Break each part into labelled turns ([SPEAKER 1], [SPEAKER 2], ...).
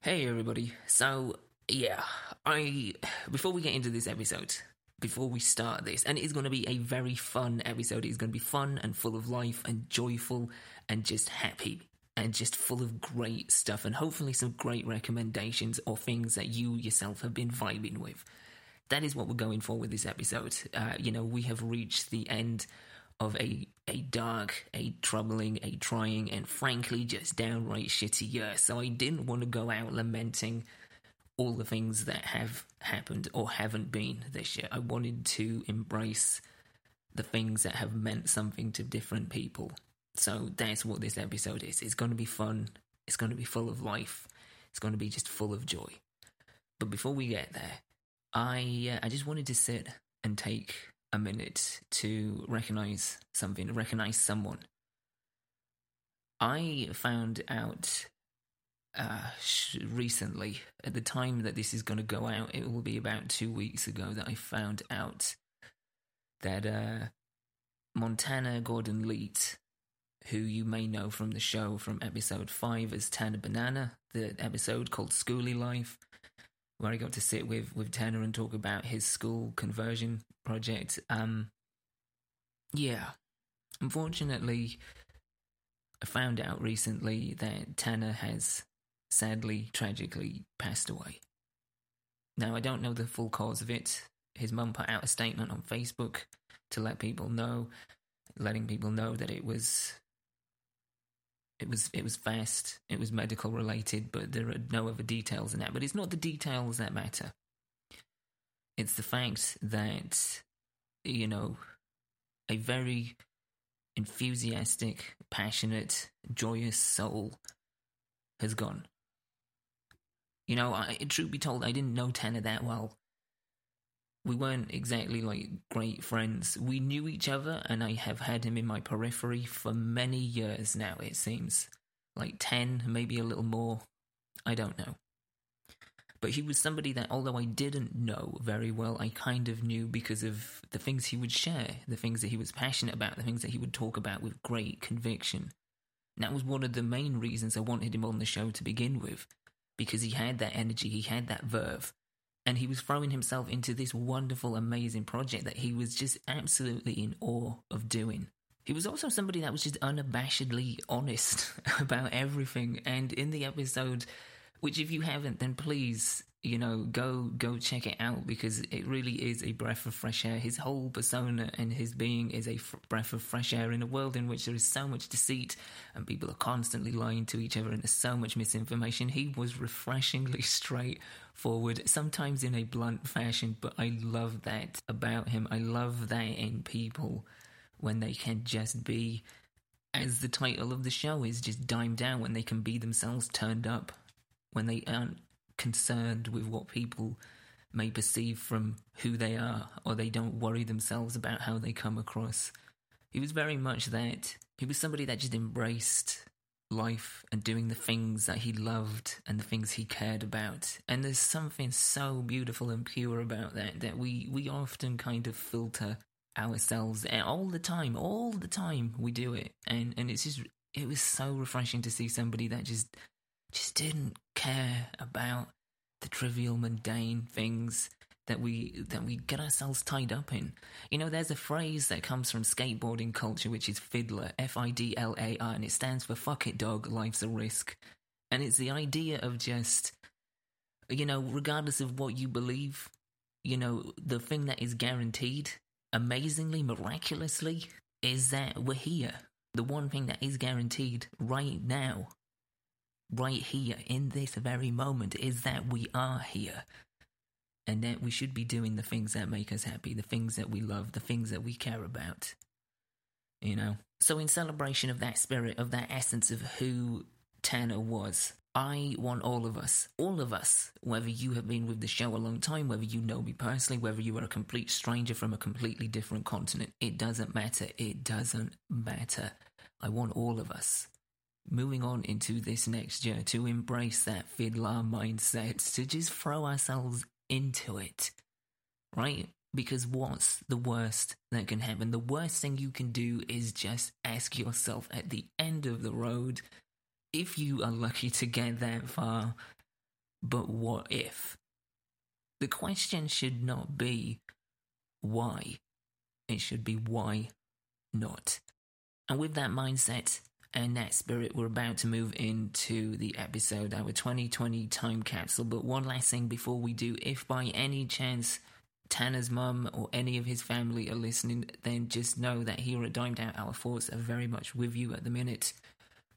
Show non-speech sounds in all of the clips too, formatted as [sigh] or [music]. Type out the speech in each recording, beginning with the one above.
[SPEAKER 1] Hey everybody. So, yeah, I before we get into this episode, before we start this, and it's going to be a very fun episode. It's going to be fun and full of life and joyful and just happy and just full of great stuff and hopefully some great recommendations or things that you yourself have been vibing with. That is what we're going for with this episode. Uh, you know, we have reached the end of a a dark, a troubling, a trying, and frankly just downright shitty year. So I didn't want to go out lamenting all the things that have happened or haven't been this year. I wanted to embrace the things that have meant something to different people. So that's what this episode is. It's going to be fun. It's going to be full of life. It's going to be just full of joy. But before we get there, I uh, I just wanted to sit and take a minute to recognize something, recognize someone. I found out uh, recently, at the time that this is going to go out, it will be about two weeks ago that I found out that uh, Montana Gordon Leet, who you may know from the show from episode 5 as Tanner Banana, the episode called Skoolie Life, where I got to sit with with Tanner and talk about his school conversion project. Um, yeah, unfortunately, I found out recently that Tanner has sadly, tragically passed away. Now, I don't know the full cause of it. His mum put out a statement on Facebook to let people know, letting people know that it was it was it was fast, it was medical related, but there are no other details in that. But it's not the details that matter. It's the fact that you know a very enthusiastic, passionate, joyous soul has gone. You know, I, truth be told, I didn't know Tanner that well. We weren't exactly like great friends. We knew each other, and I have had him in my periphery for many years now, it seems. Like 10, maybe a little more. I don't know. But he was somebody that, although I didn't know very well, I kind of knew because of the things he would share, the things that he was passionate about, the things that he would talk about with great conviction. And that was one of the main reasons I wanted him on the show to begin with, because he had that energy, he had that verve, and he was throwing himself into this wonderful, amazing project that he was just absolutely in awe of doing. He was also somebody that was just unabashedly honest [laughs] about everything, and in the episode, which if you haven't, then please you know, go go check it out because it really is a breath of fresh air. His whole persona and his being is a f- breath of fresh air in a world in which there is so much deceit and people are constantly lying to each other and there's so much misinformation. He was refreshingly [laughs] straightforward, sometimes in a blunt fashion, but I love that about him. I love that in people when they can just be as the title of the show is just dimed out when they can be themselves turned up when they aren't concerned with what people may perceive from who they are, or they don't worry themselves about how they come across. He was very much that. He was somebody that just embraced life and doing the things that he loved and the things he cared about. And there's something so beautiful and pure about that that we, we often kind of filter ourselves all the time, all the time we do it. And and it's just it was so refreshing to see somebody that just just didn't care about the trivial, mundane things that we that we get ourselves tied up in. You know, there's a phrase that comes from skateboarding culture, which is fiddler, F I D L A R, and it stands for "fuck it, dog, life's a risk." And it's the idea of just, you know, regardless of what you believe, you know, the thing that is guaranteed, amazingly, miraculously, is that we're here. The one thing that is guaranteed right now right here in this very moment is that we are here and that we should be doing the things that make us happy, the things that we love, the things that we care about. You know? So, in celebration of that spirit, of that essence of who Tanner was, I want all of us, all of us, whether you have been with the show a long time, whether you know me personally, whether you are a complete stranger from a completely different continent, it doesn't matter. It doesn't matter. I want all of us moving on into this next year to embrace that fiddler mindset, to just throw ourselves into it, right? Because what's the worst that can happen? The worst thing you can do is just ask yourself at the end of the road, if you are lucky to get that far, but what if? The question should not be why, it should be why not. And with that mindset and that spirit, we're about to move into the episode, our 2020 time capsule. But one last thing before we do, if by any chance Tanner's mum or any of his family are listening, then just know that here at Dimed Out, our thoughts are very much with you at the minute.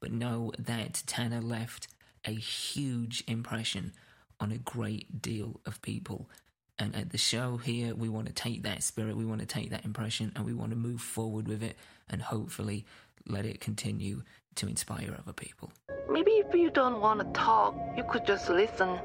[SPEAKER 1] But know that Tanner left a huge impression on a great deal of people. And at the show here, we want to take that spirit, we want to take that impression, and we want to move forward with it and hopefully let it continue to inspire other people.
[SPEAKER 2] Maybe if you don't want to talk, you could just listen.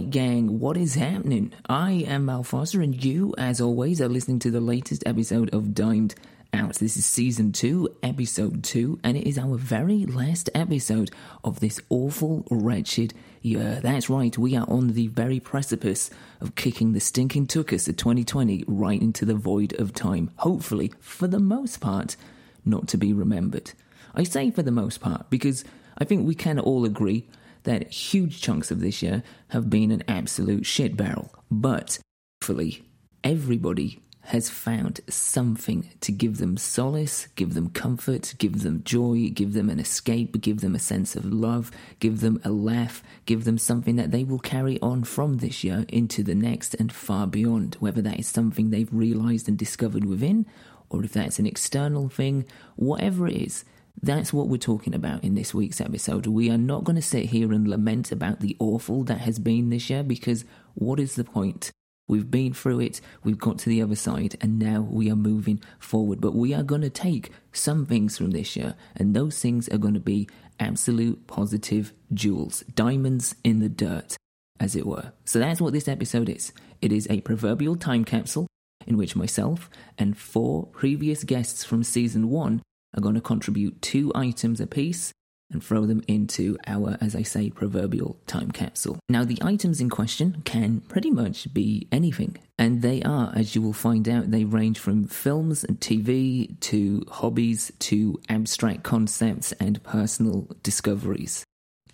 [SPEAKER 1] Gang, what is happening? I am Mal Foster, and you, as always, are listening to the latest episode of Dimed Out. This is season two, episode two, and it is our very last episode of this awful, wretched year. That's right, we are on the very precipice of kicking the stinking tuchus of 2020 right into the void of time. Hopefully, for the most part, not to be remembered. I say for the most part because I think we can all agree that huge chunks of this year have been an absolute shit barrel. But hopefully, everybody has found something to give them solace, give them comfort, give them joy, give them an escape, give them a sense of love, give them a laugh, give them something that they will carry on from this year into the next and far beyond, whether that is something they've realized and discovered within, or if that's an external thing, whatever it is. That's what we're talking about in this week's episode. We are not going to sit here and lament about the awful that has been this year because what is the point? We've been through it, we've got to the other side, and now we are moving forward. But we are going to take some things from this year, and those things are going to be absolute positive jewels, diamonds in the dirt, as it were. So that's what this episode is. It is a proverbial time capsule in which myself and four previous guests from season one are going to contribute two items apiece and throw them into our, as I say, proverbial time capsule. Now, the items in question can pretty much be anything, and they are, as you will find out, they range from films and TV to hobbies to abstract concepts and personal discoveries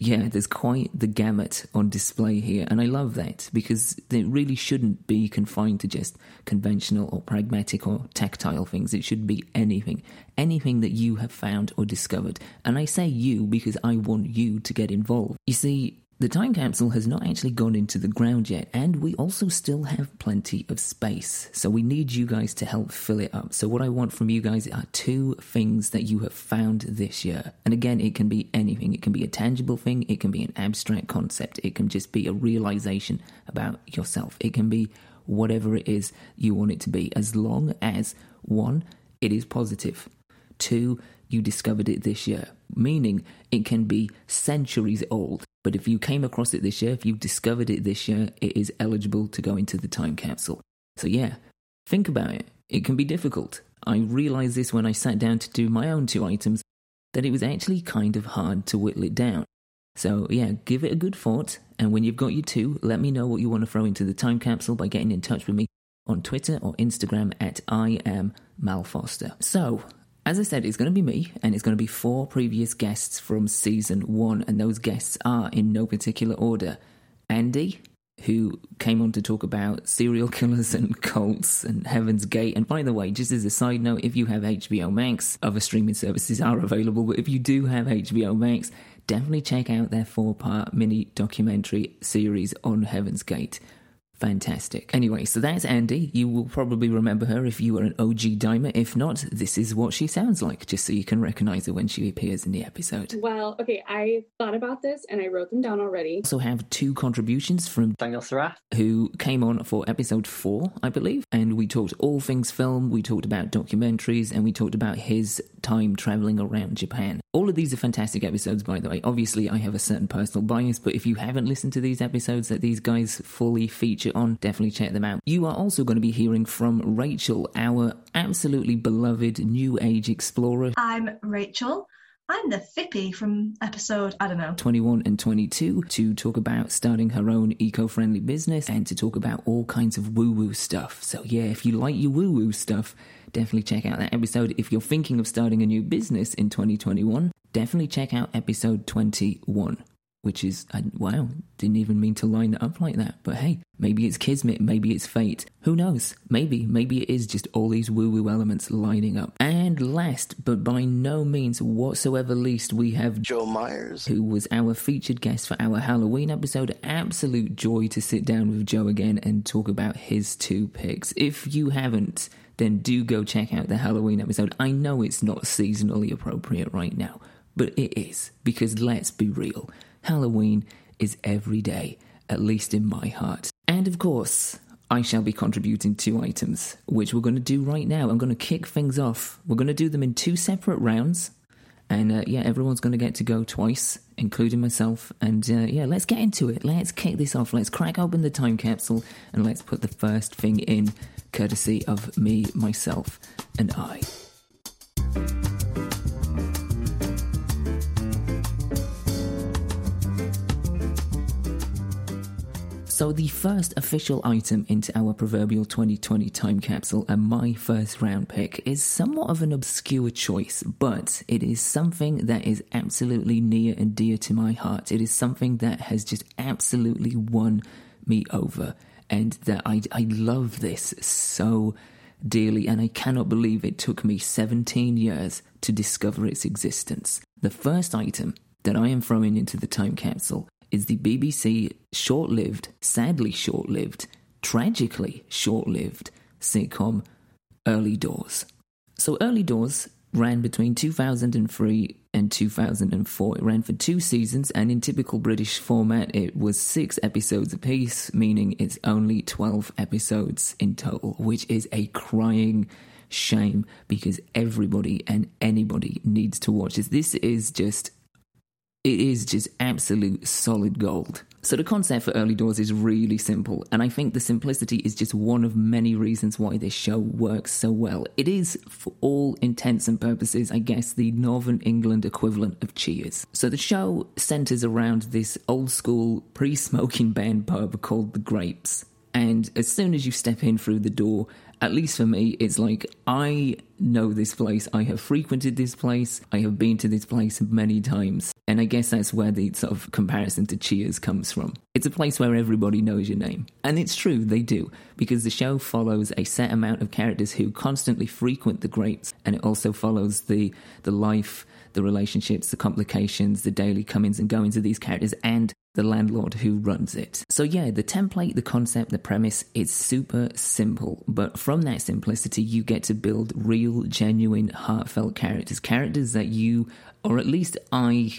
[SPEAKER 1] yeah, there's quite the gamut on display here, and I love that because it really shouldn't be confined to just conventional or pragmatic or tactile things. It should be anything, anything that you have found or discovered. And I say you because I want you to get involved. You see, the time capsule has not actually gone into the ground yet, and we also still have plenty of space. So we need you guys to help fill it up. So, what I want from you guys are two things that you have found this year. And again, it can be anything. It can be a tangible thing, it can be an abstract concept, it can just be a realization about yourself. It can be whatever it is you want it to be, as long as one, it is positive, two, you discovered it this year, meaning it can be centuries old. But if you came across it this year, if you've discovered it this year, it is eligible to go into the time capsule. So, yeah, think about it. It can be difficult. I realized this when I sat down to do my own two items, that it was actually kind of hard to whittle it down. So, yeah, give it a good thought. And when you've got your two, let me know what you want to throw into the time capsule by getting in touch with me on Twitter or Instagram at I am Mal Foster. So, as I said, it's going to be me, and it's going to be four previous guests from season one, and those guests are in no particular order. Andi, who came on to talk about serial [laughs] killers and cults and Heaven's Gate. And by the way, just as a side note, if you have HBO Max, other streaming services are available, but if you do have HBO Max, definitely check out their four part mini documentary series on Heaven's Gate. Fantastic. Anyway, so that's Andi. You will probably remember her if you were an OG Dimer. If not, this is what she sounds like, just so you can recognize her when she appears in the episode.
[SPEAKER 3] Well, okay, I thought about this and I wrote them down already.
[SPEAKER 1] Also have two contributions from
[SPEAKER 4] Daniel Sarath.
[SPEAKER 1] who came on for episode four, I believe, and we talked all things film, we talked about documentaries, and we talked about his time traveling around Japan. All of these are fantastic episodes, by the way. Obviously, I have a certain personal bias, but if you haven't listened to these episodes that these guys fully feature on, definitely check them out. You are also going to be hearing from Rachel, our absolutely beloved new age explorer.
[SPEAKER 5] I'm Rachel. I'm the Fippy from episode, I don't know.
[SPEAKER 1] 21 and 22 to talk about starting her own eco friendly business and to talk about all kinds of woo woo stuff. So, yeah, if you like your woo woo stuff, definitely check out that episode. If you're thinking of starting a new business in 2021, definitely check out episode 21. Which is, I, wow, didn't even mean to line it up like that. But hey, maybe it's Kismet, maybe it's fate. Who knows? Maybe, maybe it is just all these woo woo elements lining up. And last, but by no means whatsoever least, we have
[SPEAKER 6] Joe Myers.
[SPEAKER 1] who was our featured guest for our Halloween episode. Absolute joy to sit down with Joe again and talk about his two picks. If you haven't, then do go check out the Halloween episode. I know it's not seasonally appropriate right now, but it is, because let's be real Halloween is every day, at least in my heart. And of course, I shall be contributing two items, which we're going to do right now. I'm going to kick things off. We're going to do them in two separate rounds. And uh, yeah, everyone's going to get to go twice, including myself. And uh, yeah, let's get into it. Let's kick this off. Let's crack open the time capsule and let's put the first thing in, courtesy of me, myself, and I. So, the first official item into our proverbial 2020 time capsule and my first round pick is somewhat of an obscure choice, but it is something that is absolutely near and dear to my heart. It is something that has just absolutely won me over, and that I, I love this so dearly, and I cannot believe it took me 17 years to discover its existence. The first item that I am throwing into the time capsule is the BBC short lived, sadly short lived, tragically short lived sitcom Early Doors. So, Early Doors ran between 2003 and 2004. It ran for two seasons, and in typical British format, it was six episodes apiece, meaning it's only 12 episodes in total, which is a crying shame because everybody and anybody needs to watch this. This is just it is just absolute solid gold. So the concept for Early Doors is really simple, and I think the simplicity is just one of many reasons why this show works so well. It is, for all intents and purposes, I guess, the Northern England equivalent of Cheers. So the show centers around this old school pre-smoking band pub called The Grapes. And as soon as you step in through the door, at least for me, it's like I know this place. I have frequented this place. I have been to this place many times. And I guess that's where the sort of comparison to Cheers comes from. It's a place where everybody knows your name. And it's true, they do, because the show follows a set amount of characters who constantly frequent the grapes, and it also follows the, the life, the relationships, the complications, the daily comings and goings of these characters, and the landlord who runs it. So, yeah, the template, the concept, the premise, it's super simple. But from that simplicity, you get to build real, genuine, heartfelt characters. Characters that you, or at least I,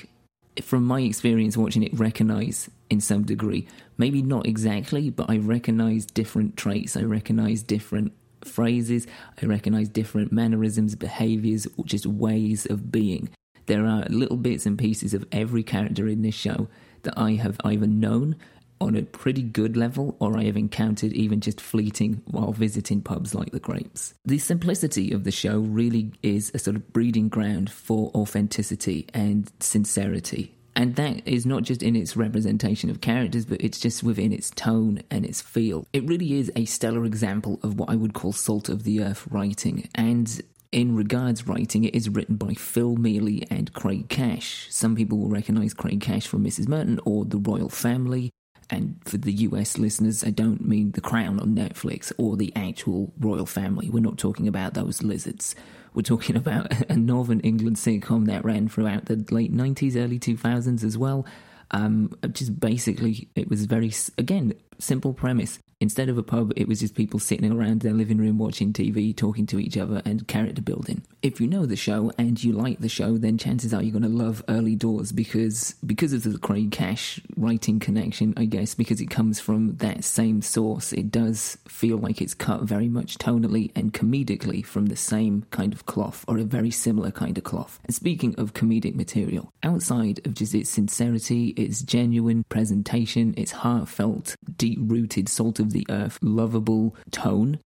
[SPEAKER 1] from my experience watching it, recognize in some degree. Maybe not exactly, but I recognize different traits. I recognize different phrases. I recognize different mannerisms, behaviors, or just ways of being. There are little bits and pieces of every character in this show that I have either known on a pretty good level or I have encountered even just fleeting while visiting pubs like the Grapes. The simplicity of the show really is a sort of breeding ground for authenticity and sincerity. And that is not just in its representation of characters, but it's just within its tone and its feel. It really is a stellar example of what I would call salt of the earth writing. And in regards writing, it is written by Phil Mealing and Craig Cash. Some people will recognize Craig Cash from Mrs. Merton or The Royal Family. And for the US listeners, I don't mean The Crown on Netflix or the actual royal family. We're not talking about those lizards. We're talking about [laughs] a Northern England sitcom that ran throughout the late 90s, early 2000s as well. Um, just basically, it was very, again, simple premise. Instead of a pub, it was just people sitting around their living room watching TV, talking to each other, and character building. If you know the show and you like the show, then chances are you're going to love Early Doors because because of the Craig Cash writing connection, I guess, because it comes from that same source. It does feel like it's cut very much tonally and comedically from the same kind of cloth or a very similar kind of cloth. And speaking of comedic material, outside of just its sincerity, its genuine presentation, its heartfelt, deep rooted, salt of the earth, lovable tone,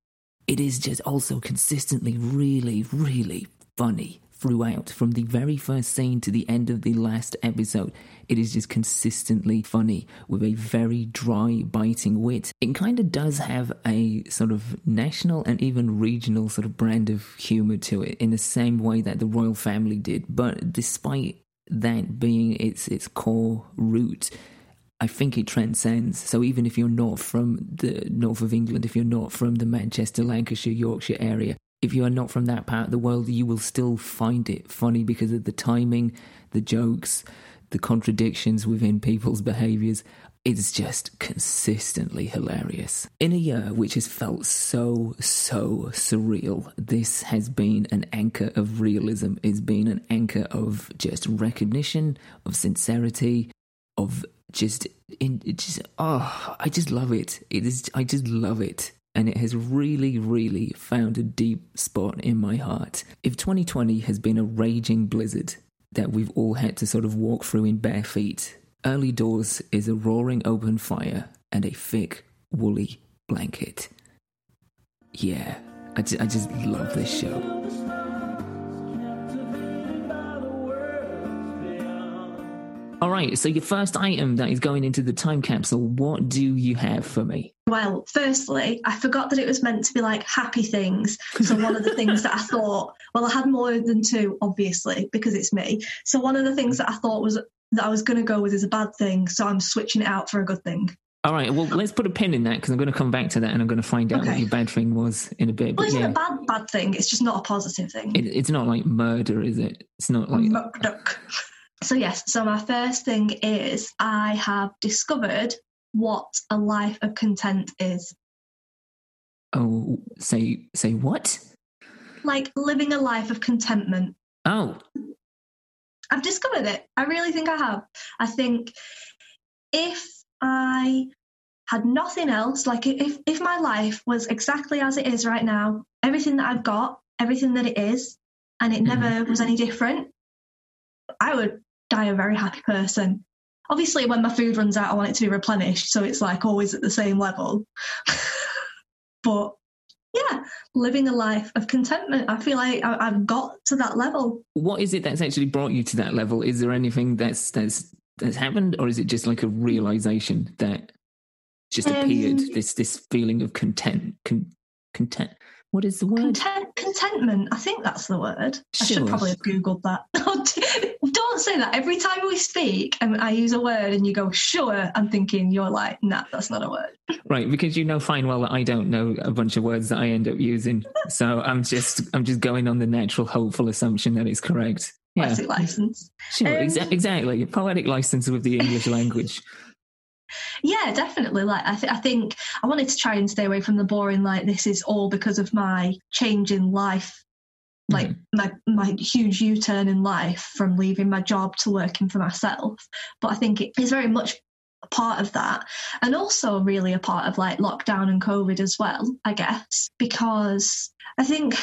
[SPEAKER 1] it is just also consistently really, really funny throughout. From the very first scene to the end of the last episode, it is just consistently funny with a very dry, biting wit. It kind of does have a sort of national and even regional sort of brand of humor to it in the same way that the royal family did. But despite that being its its core root, I think it transcends. So even if you're not from the north of England, if you're not from the Manchester, Lancashire, Yorkshire area, if you are not from that part of the world, you will still find it funny because of the timing, the jokes, the contradictions within people's behaviors. It's just consistently hilarious. In a year which has felt so, so surreal, this has been an anchor of realism. It's been an anchor of just recognition, of sincerity, of just in just oh i just love it. It is i just love it. And it has really really found a deep spot in my heart. If 2020 has been a raging blizzard that we've all had to sort of walk through in bare feet early doors is a roaring open fire and a thick woolly blanket. Yeah i just, I just love this show All right, so your first item that is going into the time capsule, what do you have for me?
[SPEAKER 5] Well, firstly, I forgot that it was meant to be like happy things. So one of the things that I [laughs] thought, well, I had more than two, obviously, because it's me. So one of the things that I thought was that I was going to go with is a bad thing. So I'm switching it out for a good thing.
[SPEAKER 1] All right, well, let's put a pin in that because I'm going to come back to that and I'm going to find out
[SPEAKER 5] Okay.
[SPEAKER 1] what your bad thing was in a bit.
[SPEAKER 5] Well,
[SPEAKER 1] But
[SPEAKER 5] it's
[SPEAKER 1] yeah,
[SPEAKER 5] a bad bad thing. It's just not a positive thing.
[SPEAKER 1] it, it's not like murder, is it? It's not like
[SPEAKER 5] Muck duck. So yes, so my first thing is I have discovered what a life of content is.
[SPEAKER 1] oh, say say what?
[SPEAKER 5] Like living a life of contentment.
[SPEAKER 1] Oh,
[SPEAKER 5] I've discovered it. I really think I have. I think if I had nothing else, like if if my life was exactly as it is right now, everything that I've got, everything that it is, and it mm-hmm. never was any different, I would die a very happy person. Obviously, when my food runs out, I want it to be replenished, so it's like always at the same level. [laughs] but yeah, living a life of contentment, I feel like I, I've got to that level.
[SPEAKER 1] what is it that's actually brought you to that level? Is there anything that's that's that's happened, or is it just like a realization that just appeared?
[SPEAKER 5] Um,
[SPEAKER 1] This this feeling of content, con, content. What is the word?
[SPEAKER 5] Content, contentment, I think that's the word. I should probably have Googled that. [laughs] Don't say that. Every time we speak and I use a word and you go, sure, I'm thinking you're like, nah, that's not a word. [laughs]
[SPEAKER 1] Right, because you know fine well that I don't know a bunch of words that I end up using. [laughs] So I'm just I'm just going on the natural hopeful assumption that it's correct. Yeah,
[SPEAKER 5] Poetic license.
[SPEAKER 1] sure,
[SPEAKER 5] Um,
[SPEAKER 1] exa- exactly. Poetic license with the English language.
[SPEAKER 5] Yeah, definitely. Like I, th- I think I wanted to try and stay away from the boring. Like this is all because of my change in life, like mm-hmm. my my huge U turn in life from leaving my job to working for myself. But I think it is very much a part of that, and also really a part of like lockdown and COVID as well. I guess because I think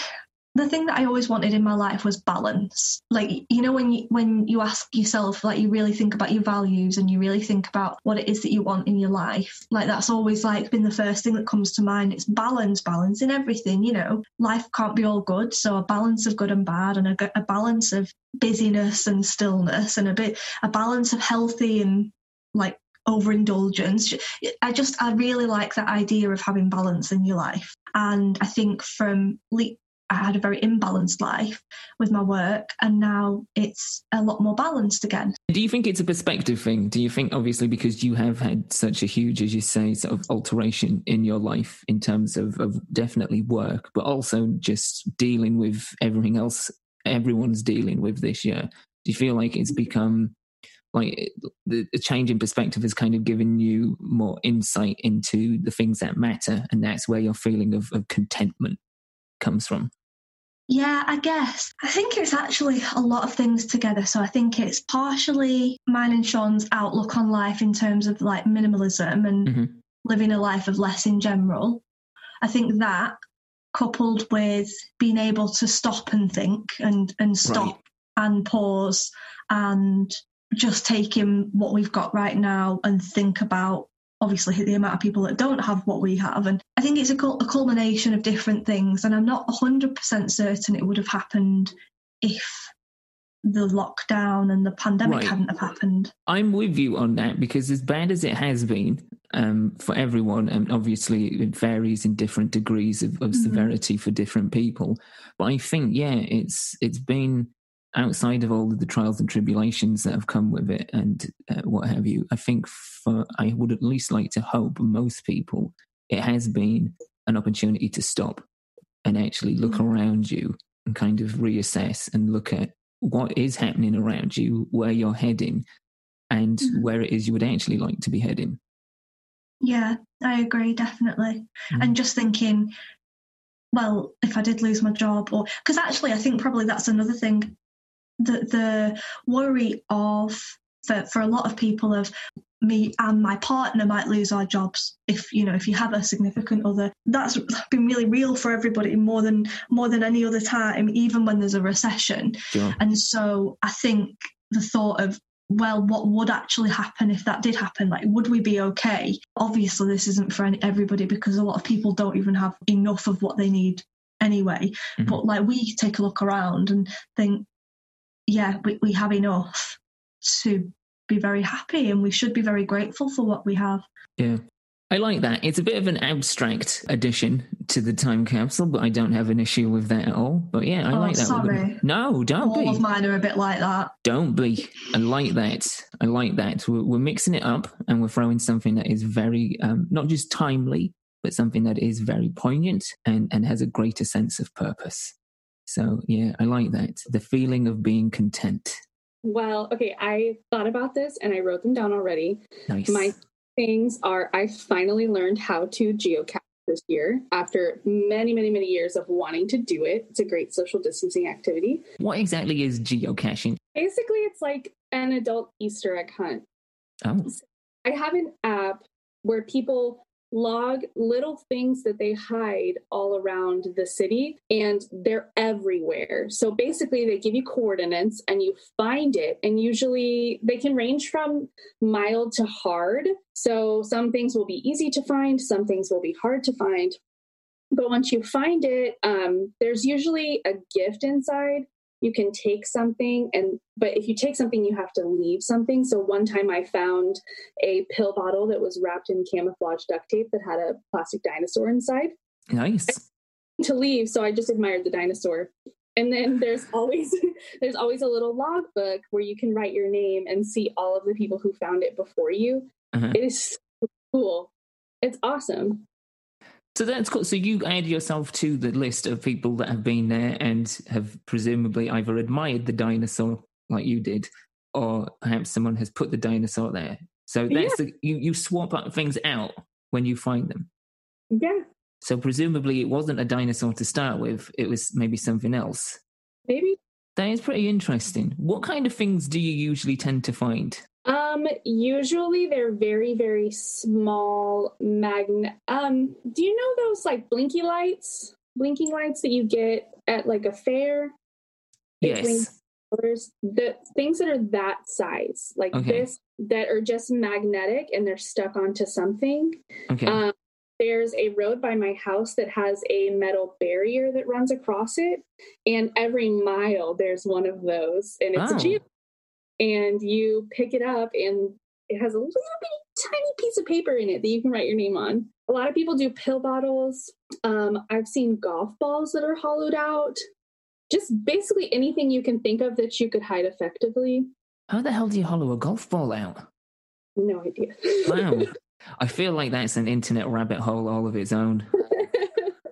[SPEAKER 5] the thing that I always wanted in my life was balance. Like you know when you when you ask yourself like you really think about your values and you really think about what it is that you want in your life. Like that's always like been the first thing that comes to mind. It's balance, balance in everything, you know. Life can't be all good, so a balance of good and bad and a, a balance of busyness and stillness and a bit a balance of healthy and like overindulgence. I just I really like that idea of having balance in your life. And I think from le- I had a very imbalanced life with my work, and now it's a lot more balanced again.
[SPEAKER 1] Do you think it's a perspective thing? Do you think, obviously, because you have had such a huge, as you say, sort of alteration in your life in terms of, of definitely work, but also just dealing with everything else everyone's dealing with this year? Do you feel like it's mm-hmm. become like the, the change in perspective has kind of given you more insight into the things that matter, and that's where your feeling of, of contentment comes from.
[SPEAKER 5] Yeah, I guess. I think it's actually a lot of things together. So I think it's partially mine and Sean's outlook on life in terms of like minimalism and
[SPEAKER 1] hmm
[SPEAKER 5] living a life of less in general. I think that coupled with being able to stop and think and, and stop and pause and just take in what we've got right now and think about obviously the amount of people that don't have what we have. And I think it's a, a culmination of different things. And I'm not 100% certain it would have happened if the lockdown and the pandemic
[SPEAKER 1] Right.
[SPEAKER 5] hadn't have happened.
[SPEAKER 1] I'm with you on that because as bad as it has been um, for everyone, and obviously it varies in different degrees of, of
[SPEAKER 5] Mhm.
[SPEAKER 1] severity for different people. But I think, yeah, it's it's been outside of all of the trials and tribulations that have come with it and uh, what have you. I think for I would at least like to hope most people it has been an opportunity to stop and actually look
[SPEAKER 5] Mhm.
[SPEAKER 1] around you and kind of reassess and look at what is happening around you, where you're heading, and
[SPEAKER 5] Mhm.
[SPEAKER 1] where it is you would actually like to be heading.
[SPEAKER 5] Yeah, I agree, definitely.
[SPEAKER 1] Mhm.
[SPEAKER 5] And just thinking, well, if I did lose my job, or because actually, I think probably that's another thing the the worry of for for a lot of people of me and my partner might lose our jobs if you know if you have a significant other that's been really real for everybody more than more than any other time even when there's a recession
[SPEAKER 1] Sure.
[SPEAKER 5] and so I think the thought of, well, what would actually happen if that did happen? Like, would we be okay? Obviously, this isn't for any, everybody because a lot of people don't even have enough of what they need anyway.
[SPEAKER 1] Mhm.
[SPEAKER 5] But like, we take a look around and think, yeah, we, we have enough to be very happy and we should be very grateful for what we have.
[SPEAKER 1] Yeah. I like that. It's a bit of an abstract addition to the time capsule, but I don't have an issue with that at all. But yeah, I
[SPEAKER 5] Oh,
[SPEAKER 1] like that.
[SPEAKER 5] sorry.
[SPEAKER 1] No, don't
[SPEAKER 5] All
[SPEAKER 1] be.
[SPEAKER 5] of mine are a bit like that.
[SPEAKER 1] Don't be. I like that. I like that. We're, we're mixing it up and we're throwing something that is very, um, not just timely, but something that is very poignant and, and has a greater sense of purpose. So yeah, I like that. The feeling of being content.
[SPEAKER 3] Well, okay, I thought about this and I wrote them down already.
[SPEAKER 1] Nice.
[SPEAKER 3] My things are I finally learned how to geocache this year after many, many, many years of wanting to do it. It's a great social distancing activity.
[SPEAKER 1] what exactly is geocaching?
[SPEAKER 3] Basically, it's like an adult Easter egg hunt.
[SPEAKER 1] Oh,
[SPEAKER 3] I have an app where people log little things that they hide all around the city and they're everywhere. So basically they give you coordinates and you find it and usually they can range from mild to hard. So some things will be easy to find, some things will be hard to find. But once you find it, um, there's usually a gift inside you can take something and but if you take something you have to leave something. So one time i found a pill bottle that was wrapped in camouflage duct tape that had a plastic dinosaur inside.
[SPEAKER 1] Nice. [laughs]
[SPEAKER 3] to leave so i just admired the dinosaur. And then there's [laughs] always there's always a little logbook where you can write your name and see all of the people who found it before you.
[SPEAKER 1] Uh-huh.
[SPEAKER 3] it is so cool. It's awesome
[SPEAKER 1] So that's cool. So you add yourself to the list of people that have been there and have presumably either admired the dinosaur like you did, or perhaps someone has put the dinosaur there. So that's the, you you swap things out when you find them.
[SPEAKER 3] yeah
[SPEAKER 1] So presumably it wasn't a dinosaur to start with; it was maybe something else.
[SPEAKER 3] maybe
[SPEAKER 1] That is pretty interesting. What kind of things do you usually tend to find?
[SPEAKER 3] Um, usually they're very, very small magnet. Um, do you know those like blinky lights, blinking lights that you get at like a fair?
[SPEAKER 1] Yes.
[SPEAKER 3] colors. The things that are that size, like
[SPEAKER 1] Okay.
[SPEAKER 3] this, that are just magnetic and they're stuck onto something.
[SPEAKER 1] Okay.
[SPEAKER 3] Um, there's a road by my house that has a metal barrier that runs across it, and every mile there's one of those, and it's
[SPEAKER 1] Oh.
[SPEAKER 3] a geo. And you pick it up, and it has a little bitty tiny piece of paper in it that you can write your name on. A lot of people do pill bottles. Um, I've seen golf balls that are hollowed out. Just basically anything you can think of that you could hide effectively.
[SPEAKER 1] How the hell do you hollow a golf ball out?
[SPEAKER 3] No idea.
[SPEAKER 1] Wow. [laughs] I feel like that's an internet rabbit hole all of its own.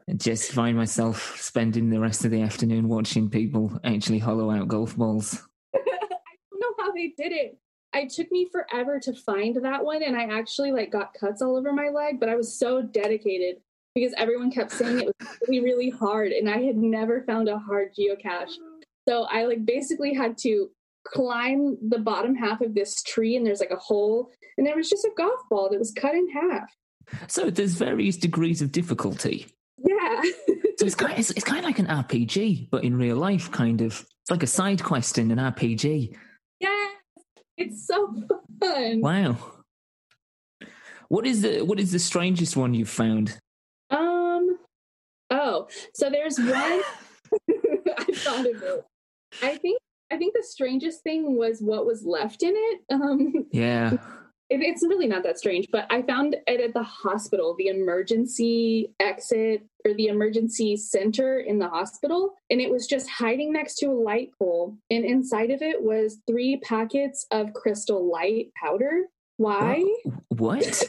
[SPEAKER 1] I [laughs] just find myself spending the rest of the afternoon watching people actually hollow out golf balls.
[SPEAKER 3] I don't know how they did it. I took me forever to find that one, and I actually like got cuts all over my leg. But I was so dedicated because everyone kept saying it was really, really hard, and I had never found a hard geocache. So I like basically had to climb the bottom half of this tree, and there's like a hole, and there was just a golf ball that was cut in half.
[SPEAKER 1] So there's various degrees of difficulty.
[SPEAKER 3] Yeah. [laughs]
[SPEAKER 1] So it's kind, it's, it's kind of like an RPG, but in real life, kind of. It's like a side quest in an RPG.
[SPEAKER 3] It's so fun.
[SPEAKER 1] Wow. What is the what is the strangest one you've found?
[SPEAKER 3] Um. Oh, so there's [laughs] one. [laughs] I thought of it. I think I think the strangest thing was what was left in it. Um,
[SPEAKER 1] Yeah. [laughs]
[SPEAKER 3] it, it's really not that strange, but I found it at the hospital, the emergency exit or the emergency center in the hospital, and it was just hiding next to a light pole, and inside of it was three packets of crystal light powder. Why?
[SPEAKER 1] What?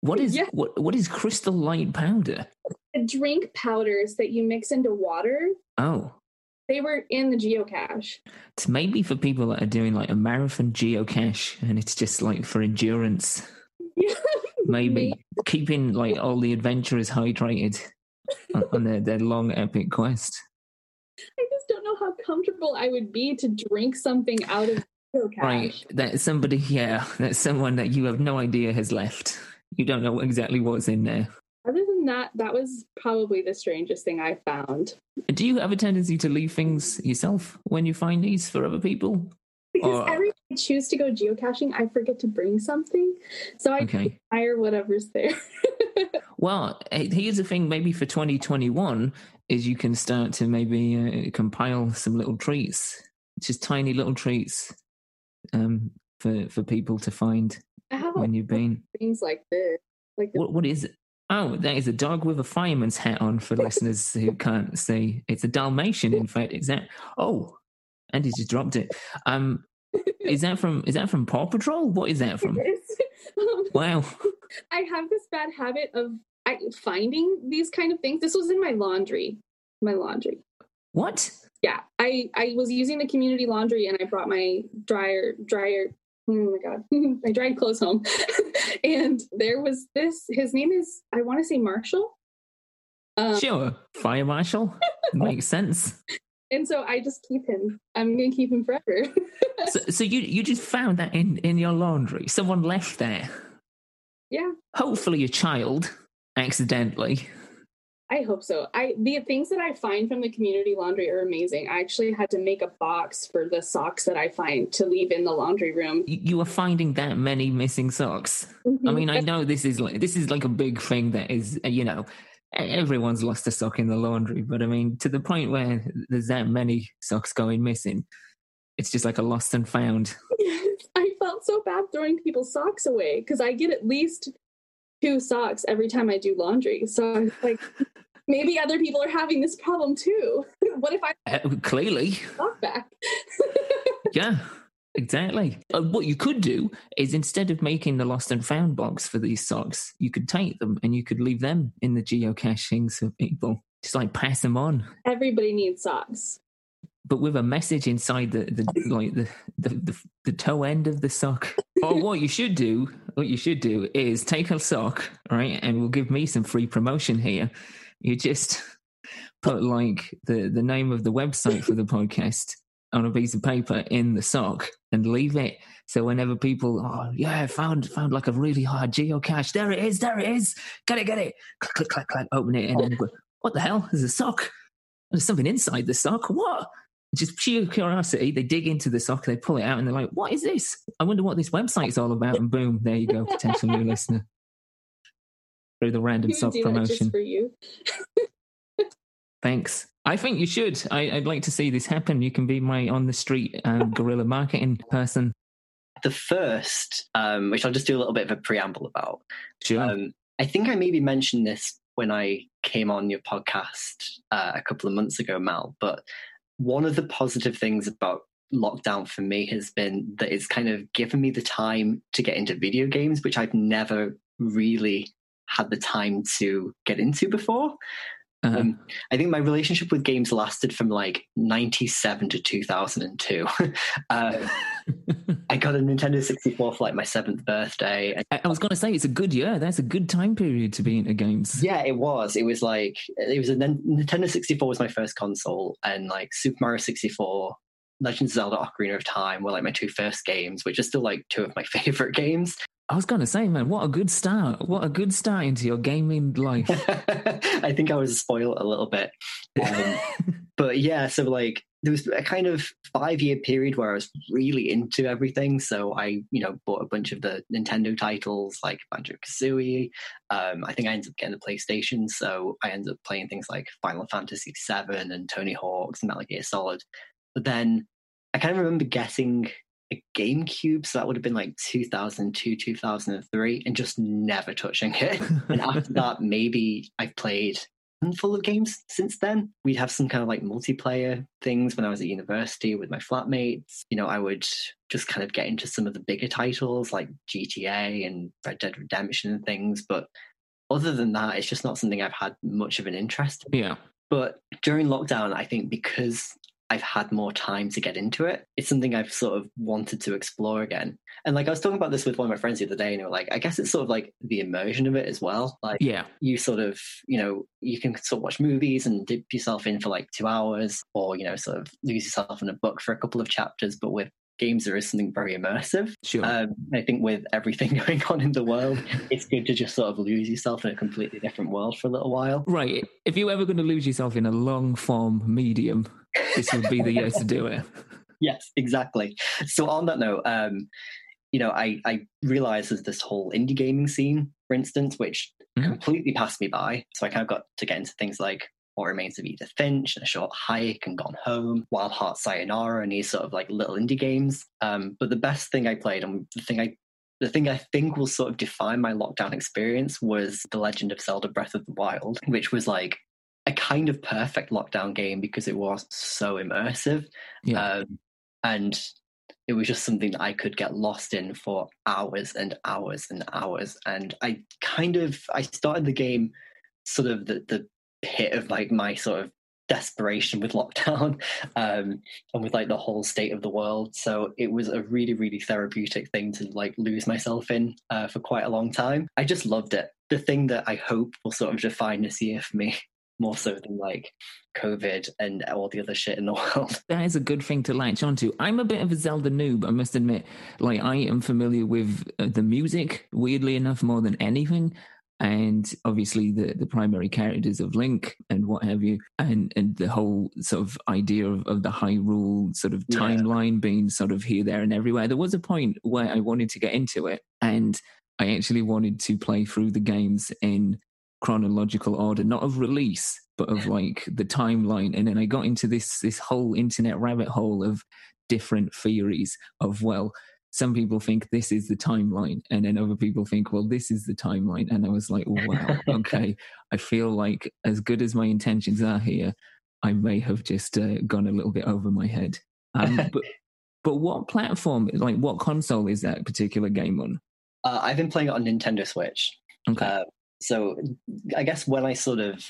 [SPEAKER 1] What is [laughs]
[SPEAKER 3] Yeah.
[SPEAKER 1] what what is crystal light powder?
[SPEAKER 3] The drink powders that you mix into water.
[SPEAKER 1] Oh.
[SPEAKER 3] They were in the geocache.
[SPEAKER 1] It's maybe for people that are doing like a marathon geocache and it's just like for endurance. [laughs] Maybe keeping like all the adventurers hydrated on, their, their long epic quest.
[SPEAKER 3] I just don't know how comfortable I would be to drink something out of geocache.
[SPEAKER 1] Right. That's somebody yeah, that's someone that you have no idea has left. You don't know exactly what's in there.
[SPEAKER 3] Other than that, that was probably the strangest thing I found.
[SPEAKER 1] Do you have a tendency to leave things yourself when you find these for other people?
[SPEAKER 3] Because
[SPEAKER 1] Or-
[SPEAKER 3] every time I choose to go geocaching, I forget to bring something. So I
[SPEAKER 1] Okay.
[SPEAKER 3] hire whatever's there. [laughs]
[SPEAKER 1] Well, eh, here's the thing maybe for 2021 is you can start to maybe uh, compile some little treats, just tiny little treats um, for, for people to find when you've been.
[SPEAKER 3] things like this. Like
[SPEAKER 1] What, what is it? Oh, that is a dog with a fireman's hat on for listeners who can't see. It's a Dalmatian, in fact. Is that? Oh, Andi just dropped it. Um, is that from? Is that from Paw Patrol? What is that from?
[SPEAKER 3] Um, [laughs]
[SPEAKER 1] Wow.
[SPEAKER 3] I have this bad habit of I, finding these kind of things. This was in my laundry. My laundry.
[SPEAKER 1] What?
[SPEAKER 3] Yeah, I I was using the community laundry and I brought my dryer dryer. Oh my god, [laughs] i dried clothes home, [laughs] and there was this. His name is I want to say Marshall. Um,
[SPEAKER 1] Sure, fire marshal [laughs] makes sense.
[SPEAKER 3] and so I just keep him. I'm gonna keep him forever.
[SPEAKER 1] So, so you you just found that in in your laundry? Someone left there.
[SPEAKER 3] yeah,
[SPEAKER 1] Hopefully, a child accidentally.
[SPEAKER 3] I hope so. I the things that I find from the community laundry are amazing. I actually had to make a box for the socks that I find to leave in the laundry room.
[SPEAKER 1] You are finding that many missing socks. I
[SPEAKER 3] Mhm.
[SPEAKER 1] mean, I know this is like this is like a big thing that is uh, you know everyone's lost a sock in the laundry, but I mean to the point where there's that many socks going missing, it's just like a lost and found. [laughs]
[SPEAKER 3] I felt so bad throwing people's socks away because I get at least two socks every time I do laundry. So I was like, [laughs] maybe other people are having this problem too. [laughs] what if I
[SPEAKER 1] Uh, clearly,
[SPEAKER 3] sock back? [laughs]
[SPEAKER 1] yeah. Exactly. Uh, what you could do is instead of making the lost and found box for these socks, you could take them and you could leave them in the geocaching for people. Just like pass them on.
[SPEAKER 3] Everybody needs socks.
[SPEAKER 1] But with a message inside the, the [laughs] like the, the the the toe end of the sock. or what you should do, what you should do is take a sock, right, and we'll give me some free promotion here. You just put like the the name of the website for the podcast on a piece of paper in the sock and leave it. So whenever people, oh yeah, found found like a really hard geocache. There it is, there it is. Get it, get it. Click, click, click, click. Open it, and then oh. go, what the hell? There's a sock. There's something inside the sock. What? Just sheer curiosity, they dig into the sock, they pull it out, and they're like, "What is this? I wonder what this website's all about." And boom, there you go, potential new listener through the random sock promotion
[SPEAKER 3] just for you.
[SPEAKER 1] Thanks. I think you should. I, I'd like to see this happen. You can be my on the street um, guerrilla marketing person.
[SPEAKER 4] The first, um, which I'll just do a little bit of a preamble about.
[SPEAKER 1] Sure.
[SPEAKER 4] Um, I think I maybe mentioned this when I came on your podcast uh, a couple of months ago, Mal. But one of the positive things about lockdown for me has been that it's kind of given me the time to get into video games, which I've never really had the time to get into before.
[SPEAKER 1] Uh-huh.
[SPEAKER 4] Um, I think my relationship with games lasted from like 97 to 2002. [laughs] uh, I got a Nintendo 64 for like my seventh birthday. And
[SPEAKER 1] I, I was going to say it's a good year. That's a good time period to be into games.
[SPEAKER 4] yeah, it was. It was like, it was a Nintendo 64 was my first console, and like Super Mario 64, Legend of Zelda Ocarina of Time were like my two first games, which are still like two of my [laughs] favorite games.
[SPEAKER 1] I was going to say, man, what a good start! What a good start into your gaming life. [laughs]
[SPEAKER 4] I think I was spoiled a little bit. Um, [laughs] but yeah, so like there was a kind of five year period where I was really into everything. So I, you know, bought a bunch of the Nintendo titles like Banjo Kazooie. Um, I think I ended up getting the PlayStation, so I ended up playing things like Final Fantasy VII and Tony Hawk's and Metal Gear Solid. But then I kind of remember getting a GameCube, so that would have been like 2002, 2003, and just never touching it. [laughs] and after that, maybe I've played a handful of games since then. We'd have some kind of like multiplayer things when I was at university with my flatmates. You know, I would just kind of get into some of the bigger titles like GTA and Red Dead Redemption and things. But other than that, it's just not something I've had much of an interest in.
[SPEAKER 1] yeah.
[SPEAKER 4] But during lockdown, I think because I've had more time to get into it, it's something I've sort of wanted to explore again. And like I was talking about this with one of my friends the other day, and they were like, I guess it's sort of like the immersion of it as well. Like
[SPEAKER 1] Yeah.
[SPEAKER 4] you sort of, you know, you can sort of watch movies and dip yourself in for like two hours, or you know, sort of lose yourself in a book for a couple of chapters. But with games, there is something very immersive.
[SPEAKER 1] Sure.
[SPEAKER 4] Um, I think with everything [laughs] going on in the world, it's good to just sort of lose yourself in a completely different world for a little while.
[SPEAKER 1] right. If you're ever going to lose yourself in a long form medium, this would be the year to do it. [laughs]
[SPEAKER 4] yes, exactly. So on that note, um, you know, I I realized there's this whole indie gaming scene, for instance, which
[SPEAKER 1] Mhm.
[SPEAKER 4] completely passed me by. So I kind of got to get into things like What Remains of Edith Finch and A Short Hike and Gone Home, Wild Heart Sayonara, and these sort of like little indie games. Um, but the best thing I played and the thing I the thing I think will sort of define my lockdown experience was The Legend of Zelda Breath of the Wild, which was like a kind of perfect lockdown game because it was so immersive.
[SPEAKER 1] Yeah.
[SPEAKER 4] Um, and it was just something that I could get lost in for hours and hours and hours. And I kind of I started the game sort of the the pit of like my sort of desperation with [laughs] lockdown um and with like the whole state of the world so it was a really really therapeutic thing to like lose myself in uh, for quite a long time i just loved it the thing that i hope will sort of define this year for me [laughs] more so than like covid and all the other shit in the [laughs] world
[SPEAKER 1] That is a good thing to latch onto. I'm a bit of a Zelda noob, I must admit. Like, I am familiar with uh, the music, weirdly enough, more than anything. And obviously, the, the primary characters of Link and what have you, and, and the whole sort of idea of, of the Hyrule sort of
[SPEAKER 4] Yeah.
[SPEAKER 1] timeline being sort of here, there, and everywhere. There was a point where I wanted to get into it, and I actually wanted to play through the games in chronological order, not of release, but of like the timeline. And then I got into this this whole internet rabbit hole of different theories of well, some people think this is the timeline, and then other people think, well, this is the timeline. And I was like, [laughs] wow, okay. I feel like as good as my intentions are here, I may have just uh, gone a little bit over my head. Um, [laughs] but but what platform, like what console is that particular game on?
[SPEAKER 4] uh, i've been playing it on nintendo switch
[SPEAKER 1] Okay.
[SPEAKER 4] Uh, so I guess when I sort of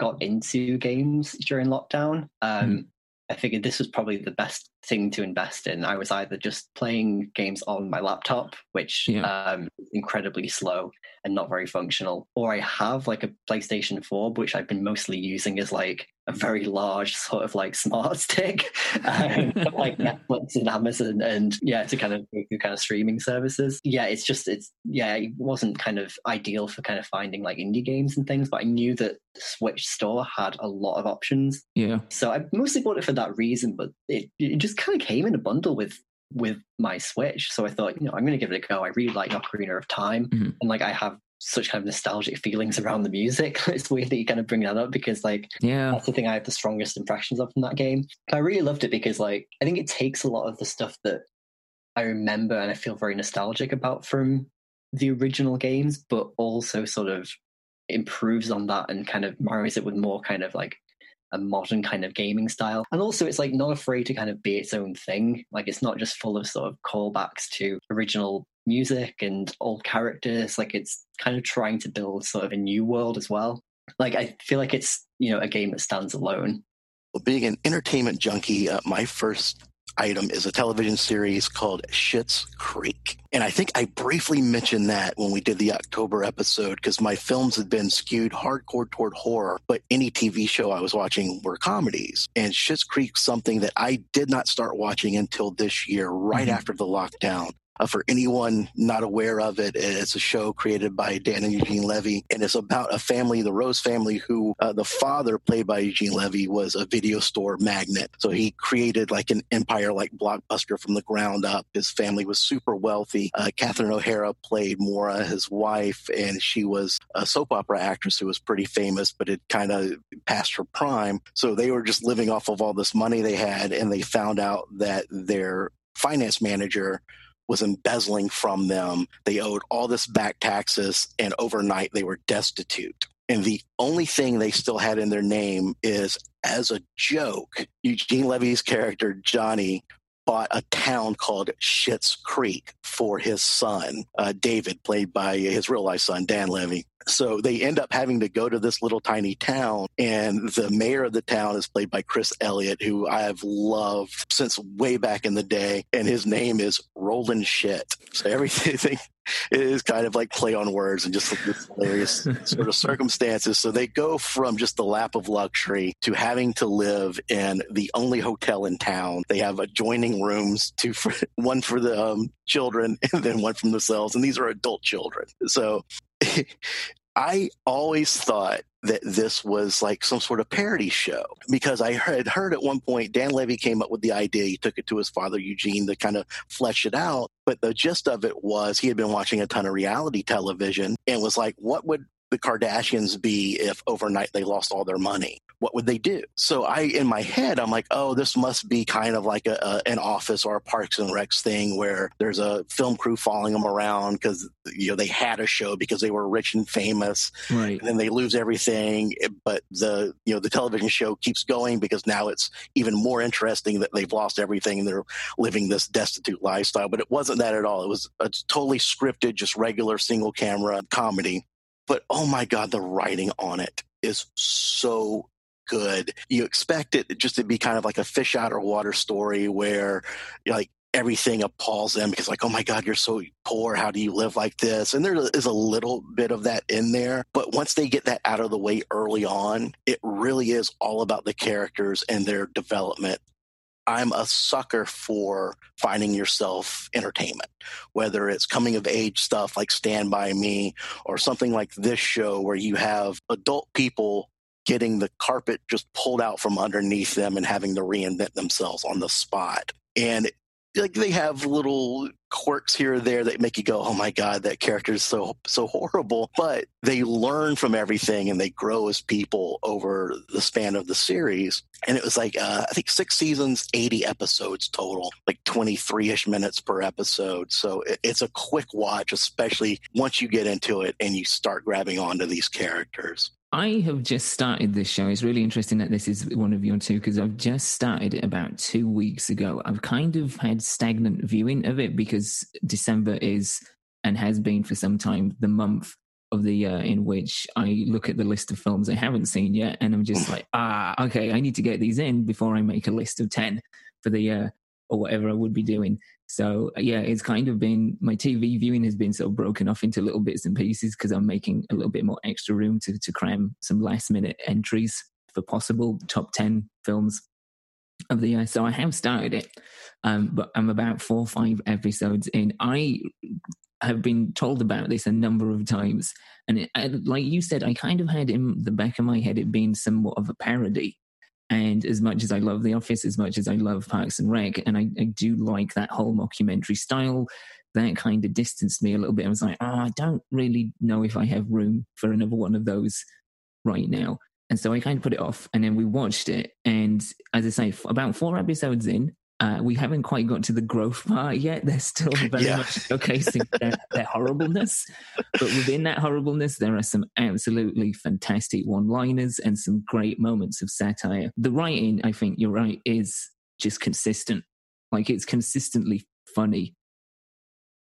[SPEAKER 4] got into games during lockdown, um,
[SPEAKER 1] Hmm.
[SPEAKER 4] I figured this was probably the best thing to invest in. I was either just playing games on my laptop, which
[SPEAKER 1] Yeah.
[SPEAKER 4] um, incredibly slow and not very functional, or I have like a PlayStation 4, which I've been mostly using as like a very large sort of like smart [laughs] stick, um, like Netflix and Amazon, and yeah, to kind of go through kind of streaming services. Yeah, it's just it's yeah, it wasn't kind of ideal for kind of finding like indie games and things, but I knew that the Switch store had a lot of options,
[SPEAKER 1] yeah.
[SPEAKER 4] so I mostly bought it for that reason. But it it just kind of came in a bundle with with my Switch, so I thought you know I'm going to give it a go. I really like Ocarina of Time,
[SPEAKER 1] Mhm.
[SPEAKER 4] and like I have such kind of nostalgic feelings around the music. [laughs] it's weird that you kind of bring that up because like
[SPEAKER 1] Yeah.
[SPEAKER 4] that's the thing I have the strongest impressions of from that game. But I really loved it because like I think it takes a lot of the stuff that I remember and I feel very nostalgic about from the original games, but also sort of improves on that and kind of marries it with more kind of like a modern kind of gaming style. And also it's like not afraid to kind of be its own thing. Like it's not just full of sort of callbacks to original music and old characters. Like it's kind of trying to build sort of a new world as well. Like I feel like it's you know a game that stands alone.
[SPEAKER 6] Well, being an entertainment junkie, uh, my first item is a television series called Schitt's Creek. And I think I briefly mentioned that when we did the October episode because my films had been skewed hardcore toward horror, but any TV show I was watching were comedies. And Schitt's Creek, something that I did not start watching until this year, right mm-hmm. after the lockdown. Uh, for anyone not aware of it, it's a show created by Dan and Eugene Levy, and it's about a family, the Rose family, who uh, the father, played by Eugene Levy, was a video store magnate. So he created like an empire like Blockbuster from the ground up. His family was super wealthy. Uh, Catherine O'Hara played Moira, his wife, and she was a soap opera actress who was pretty famous, but it kind of passed her prime. So they were just living off of all this money they had, and they found out that their finance manager was embezzling from them. They owed all this back taxes, and overnight they were destitute. And the only thing they still had in their name is as a joke, Eugene Levy's character, Johnny, bought a town called Schitt's Creek for his son, uh, David, played by his real life son, Dan Levy. So they end up having to go to this little tiny town, and the mayor of the town is played by Chris Elliott, who I have loved since way back in the day, and his name is Roland Schitt. So everything [laughs] is kind of like play on words and just hilarious [laughs] sort of circumstances. So they go from just the lap of luxury to having to live in the only hotel in town. They have adjoining rooms, two for [laughs] one for the um, children [laughs] and then one from themselves, and these are adult children. So I always thought that this was like some sort of parody show because I had heard at one point Dan Levy came up with the idea. He took it to his father Eugene to kind of flesh it out. But the gist of it was he had been watching a ton of reality television and was like, what would the Kardashians be if overnight they lost all their money? what would they do? So I, in my head, I'm like, oh, this must be kind of like a, a, an office or a Parks and Recs thing where there's a film crew following them around because you know they had a show because they were rich and famous,
[SPEAKER 1] right?
[SPEAKER 6] And then they lose everything, eh, but the you know the television show keeps going because now it's even more interesting that they've lost everything and they're living this destitute lifestyle. But it wasn't that at all. It was a totally scripted, just regular single camera comedy. But oh my god, the writing on it is so good. You expect it just to be kind of like a fish out of water story where like everything appalls them because like oh my god you're so poor. How do you live like this? And there is a little bit of that in there but once they get that out of the way early on it really is all about the characters and their development I'm a sucker for finding yourself entertainment, whether it's coming of age stuff like Stand By Me or something like this show where you have adult people getting the carpet just pulled out from underneath them and having to reinvent themselves on the spot. And like they have little quirks here or there that make you go, "Oh my god, that character is so so horrible." But they learn from everything and they grow as people over the span of the series. And it was like uh, I think six seasons, eighty episodes total, like twenty three ish minutes per episode. So it, it's a quick watch, especially once you get into it and you start grabbing onto these characters.
[SPEAKER 1] I have just started this show. It's really interesting that this is one of your two because I've just started it about two weeks ago. I've kind of had stagnant viewing of it because December is and has been for some time the month of the year in which I look at the list of films I haven't seen yet, and I'm just like, [sighs] ah, okay, I need to get these in before I make a list of ten for the year or whatever I would be doing. So yeah, it's kind of been my TV viewing has been sort of broken off into little bits and pieces because I'm making a little bit more extra room to to cram some last minute entries for possible top ten films of the year. So I have started it, um, but I'm about four or five episodes in. I have been told about this a number of times, and it, like you said, I kind of had in the back of my head it being somewhat of a parody and as much as I love The Office, as much as I love Parks and Rec, and I, I do like that whole mockumentary style, that kind of distanced me a little bit. I was like, oh, I don't really know if I have room for another one of those right now. And so I kind of put it off. And then we watched it. And as I say, about four episodes in, uh, we haven't quite got to the growth part yet. They're still [laughs] very yeah. much showcasing their, their horribleness. But within that horribleness, there are some absolutely fantastic one liners and some great moments of satire. The writing, I think you're right, is just consistent. Like it's consistently funny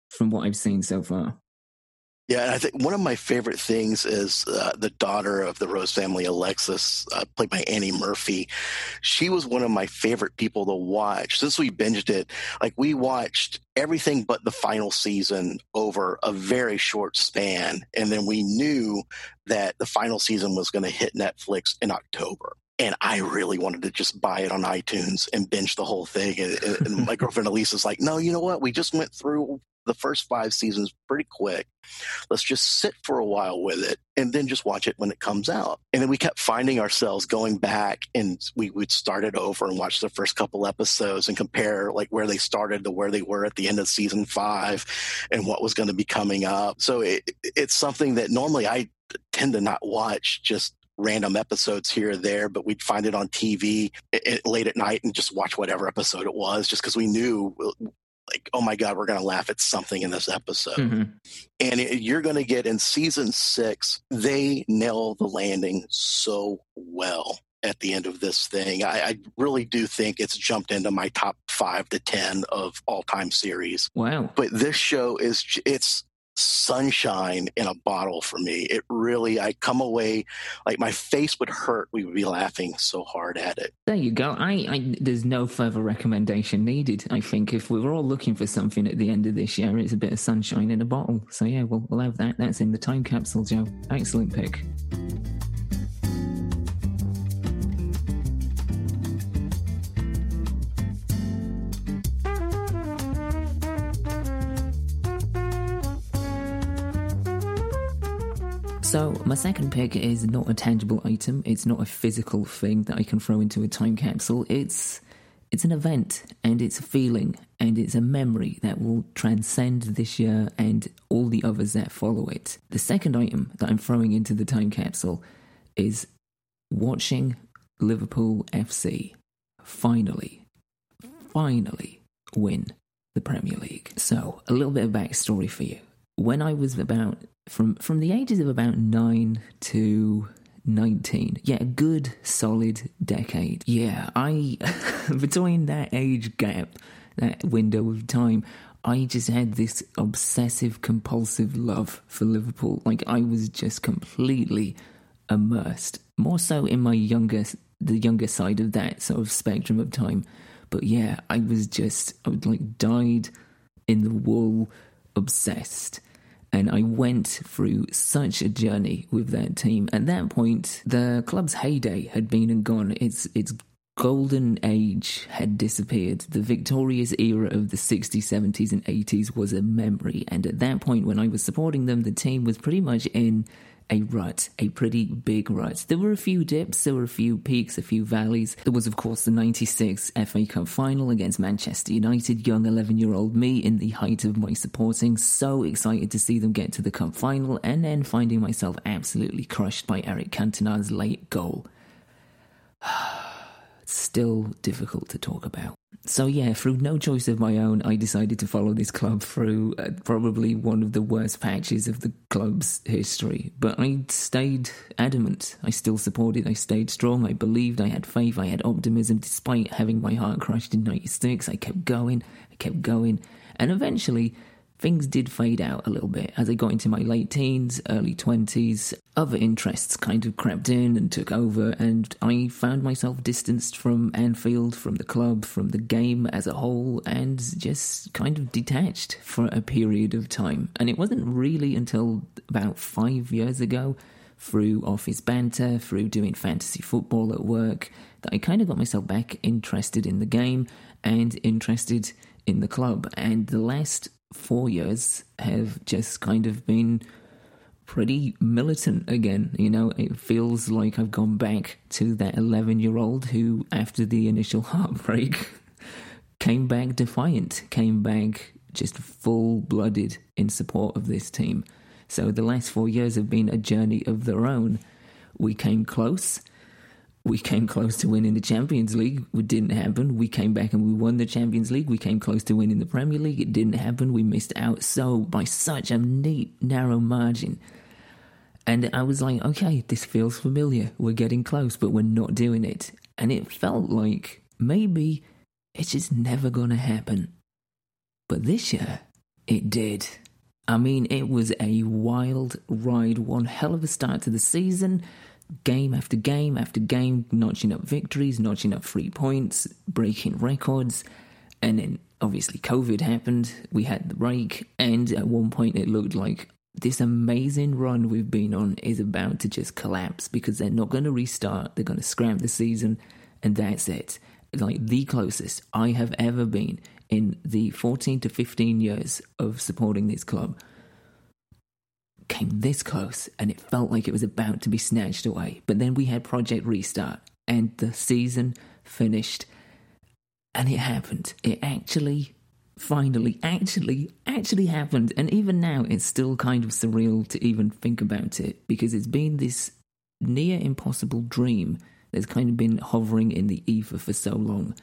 [SPEAKER 1] from what I've seen so far.
[SPEAKER 6] Yeah, and I think one of my favorite things is uh, the daughter of the Rose family, Alexis, uh, played by Annie Murphy. She was one of my favorite people to watch since we binged it. Like we watched everything but the final season over a very short span, and then we knew that the final season was going to hit Netflix in October and I really wanted to just buy it on iTunes and binge the whole thing. And, and my [laughs] girlfriend Elise is like, "No, you know what? We just went through the first five seasons pretty quick. Let's just sit for a while with it and then just watch it when it comes out. And then we kept finding ourselves going back and we would start it over and watch the first couple episodes and compare like where they started to where they were at the end of season five and what was going to be coming up. So it, it's something that normally I tend to not watch just random episodes here or there, but we'd find it on TV late at night and just watch whatever episode it was, just because we knew like, oh my God, we're going to laugh at something in this episode. Mm-hmm. And it, you're going to get in season six, they nail the landing so well at the end of this thing. I, I, really do think it's jumped into my top five to 10 of all time series.
[SPEAKER 1] Wow.
[SPEAKER 6] But this show is, it's, sunshine in a bottle for me. It really, I come away like my face would hurt. We would be laughing so hard at it.
[SPEAKER 1] There you go. I, I there's no further recommendation needed. I think if we were all looking for something at the end of this year, it's a bit of sunshine in a bottle. So yeah, we'll, we'll have that. That's in the time capsule, Joe. Excellent pick. So, my second pick is not a tangible item. It's not a physical thing that I can throw into a time capsule. It's it's an event and it's a feeling and it's a memory that will transcend this year and all the others that follow it. The second item that I'm throwing into the time capsule is watching Liverpool FC finally, finally win the Premier League. So, a little bit of backstory for you. When I was about from from the ages of about nine to 19 yeah a good solid decade. Yeah i [laughs] between that age gap that window of time i just had this obsessive compulsive love for liverpool. Like i was just completely immersed. More so in my younger the younger side of that sort of spectrum of time. But yeah i was just i would like died in the wool obsessed and I went through such a journey with that team. At that point, the club's heyday had been and gone. Its its golden age had disappeared. The victorious era of the 60s, 70s, and 80s was a memory. And at that point, when I was supporting them, the team was pretty much in a rut, a pretty big rut. There were a few dips, there were a few peaks, a few valleys. There was, of course, the 96 FA Cup final against Manchester United, young 11 year old me in the height of my supporting, so excited to see them get to the cup final, and then finding myself absolutely crushed by Eric Cantona's late goal. [sighs] [sighs] Still difficult to talk about. So, yeah, through no choice of my own, I decided to follow this club through uh, probably one of the worst patches of the club's history. But I stayed adamant. I still supported, I stayed strong, I believed, I had faith, I had optimism. Despite having my heart crushed in 96, I kept going, I kept going. And eventually, things did fade out a little bit as I got into my late teens, early 20s. Other interests kind of crept in and took over, and I found myself distanced from Anfield, from the club, from the game as a whole, and just kind of detached for a period of time. And it wasn't really until about five years ago, through office banter, through doing fantasy football at work, that I kind of got myself back interested in the game and interested in the club. And the last four years have just kind of been pretty militant again. You know, it feels like I've gone back to that 11 year old who, after the initial [laughs] heartbreak, came back defiant, came back just full blooded in support of this team. So the last four years have been a journey of their own. We came close we came close to winning the Champions League. It didn't happen. We came back and we won the Champions League. We came close to winning the Premier League. It didn't happen. We missed out so by such a neat, narrow margin. And I was like, okay, this feels familiar. We're getting close, but we're not doing it. And it felt like maybe it's just never going to happen. But this year, it did. I mean, it was a wild ride, one hell of a start to the season. Game after game after game, notching up victories, notching up free points, breaking records. And then obviously COVID happened. We had the break. And at one point, it looked like this amazing run we've been on is about to just collapse because they're not going to restart. They're going to scrap the season. And that's it. Like the closest I have ever been in the 14 to 15 years of supporting this club came this close and it felt like it was about to be snatched away. But then we had Project Restart and the season finished and it happened. It actually, finally, actually, actually happened. And even now, it's still kind of surreal to even think about it because it's been this near impossible dream that's kind of been hovering in the ether for so long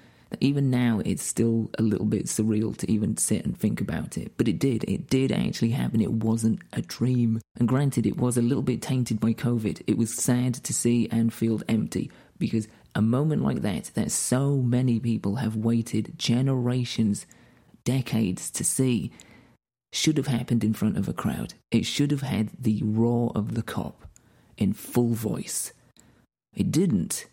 [SPEAKER 1] even now it's still a little bit surreal to even sit and think about it. But it did. It did actually happen. It wasn't a dream. And granted, it was a little bit tainted by COVID. It was sad to see Anfield empty because a moment like that, that so many people have waited generations, decades to see, should have happened in front of a crowd. It should have had the roar of the Kop in full voice. It didn't.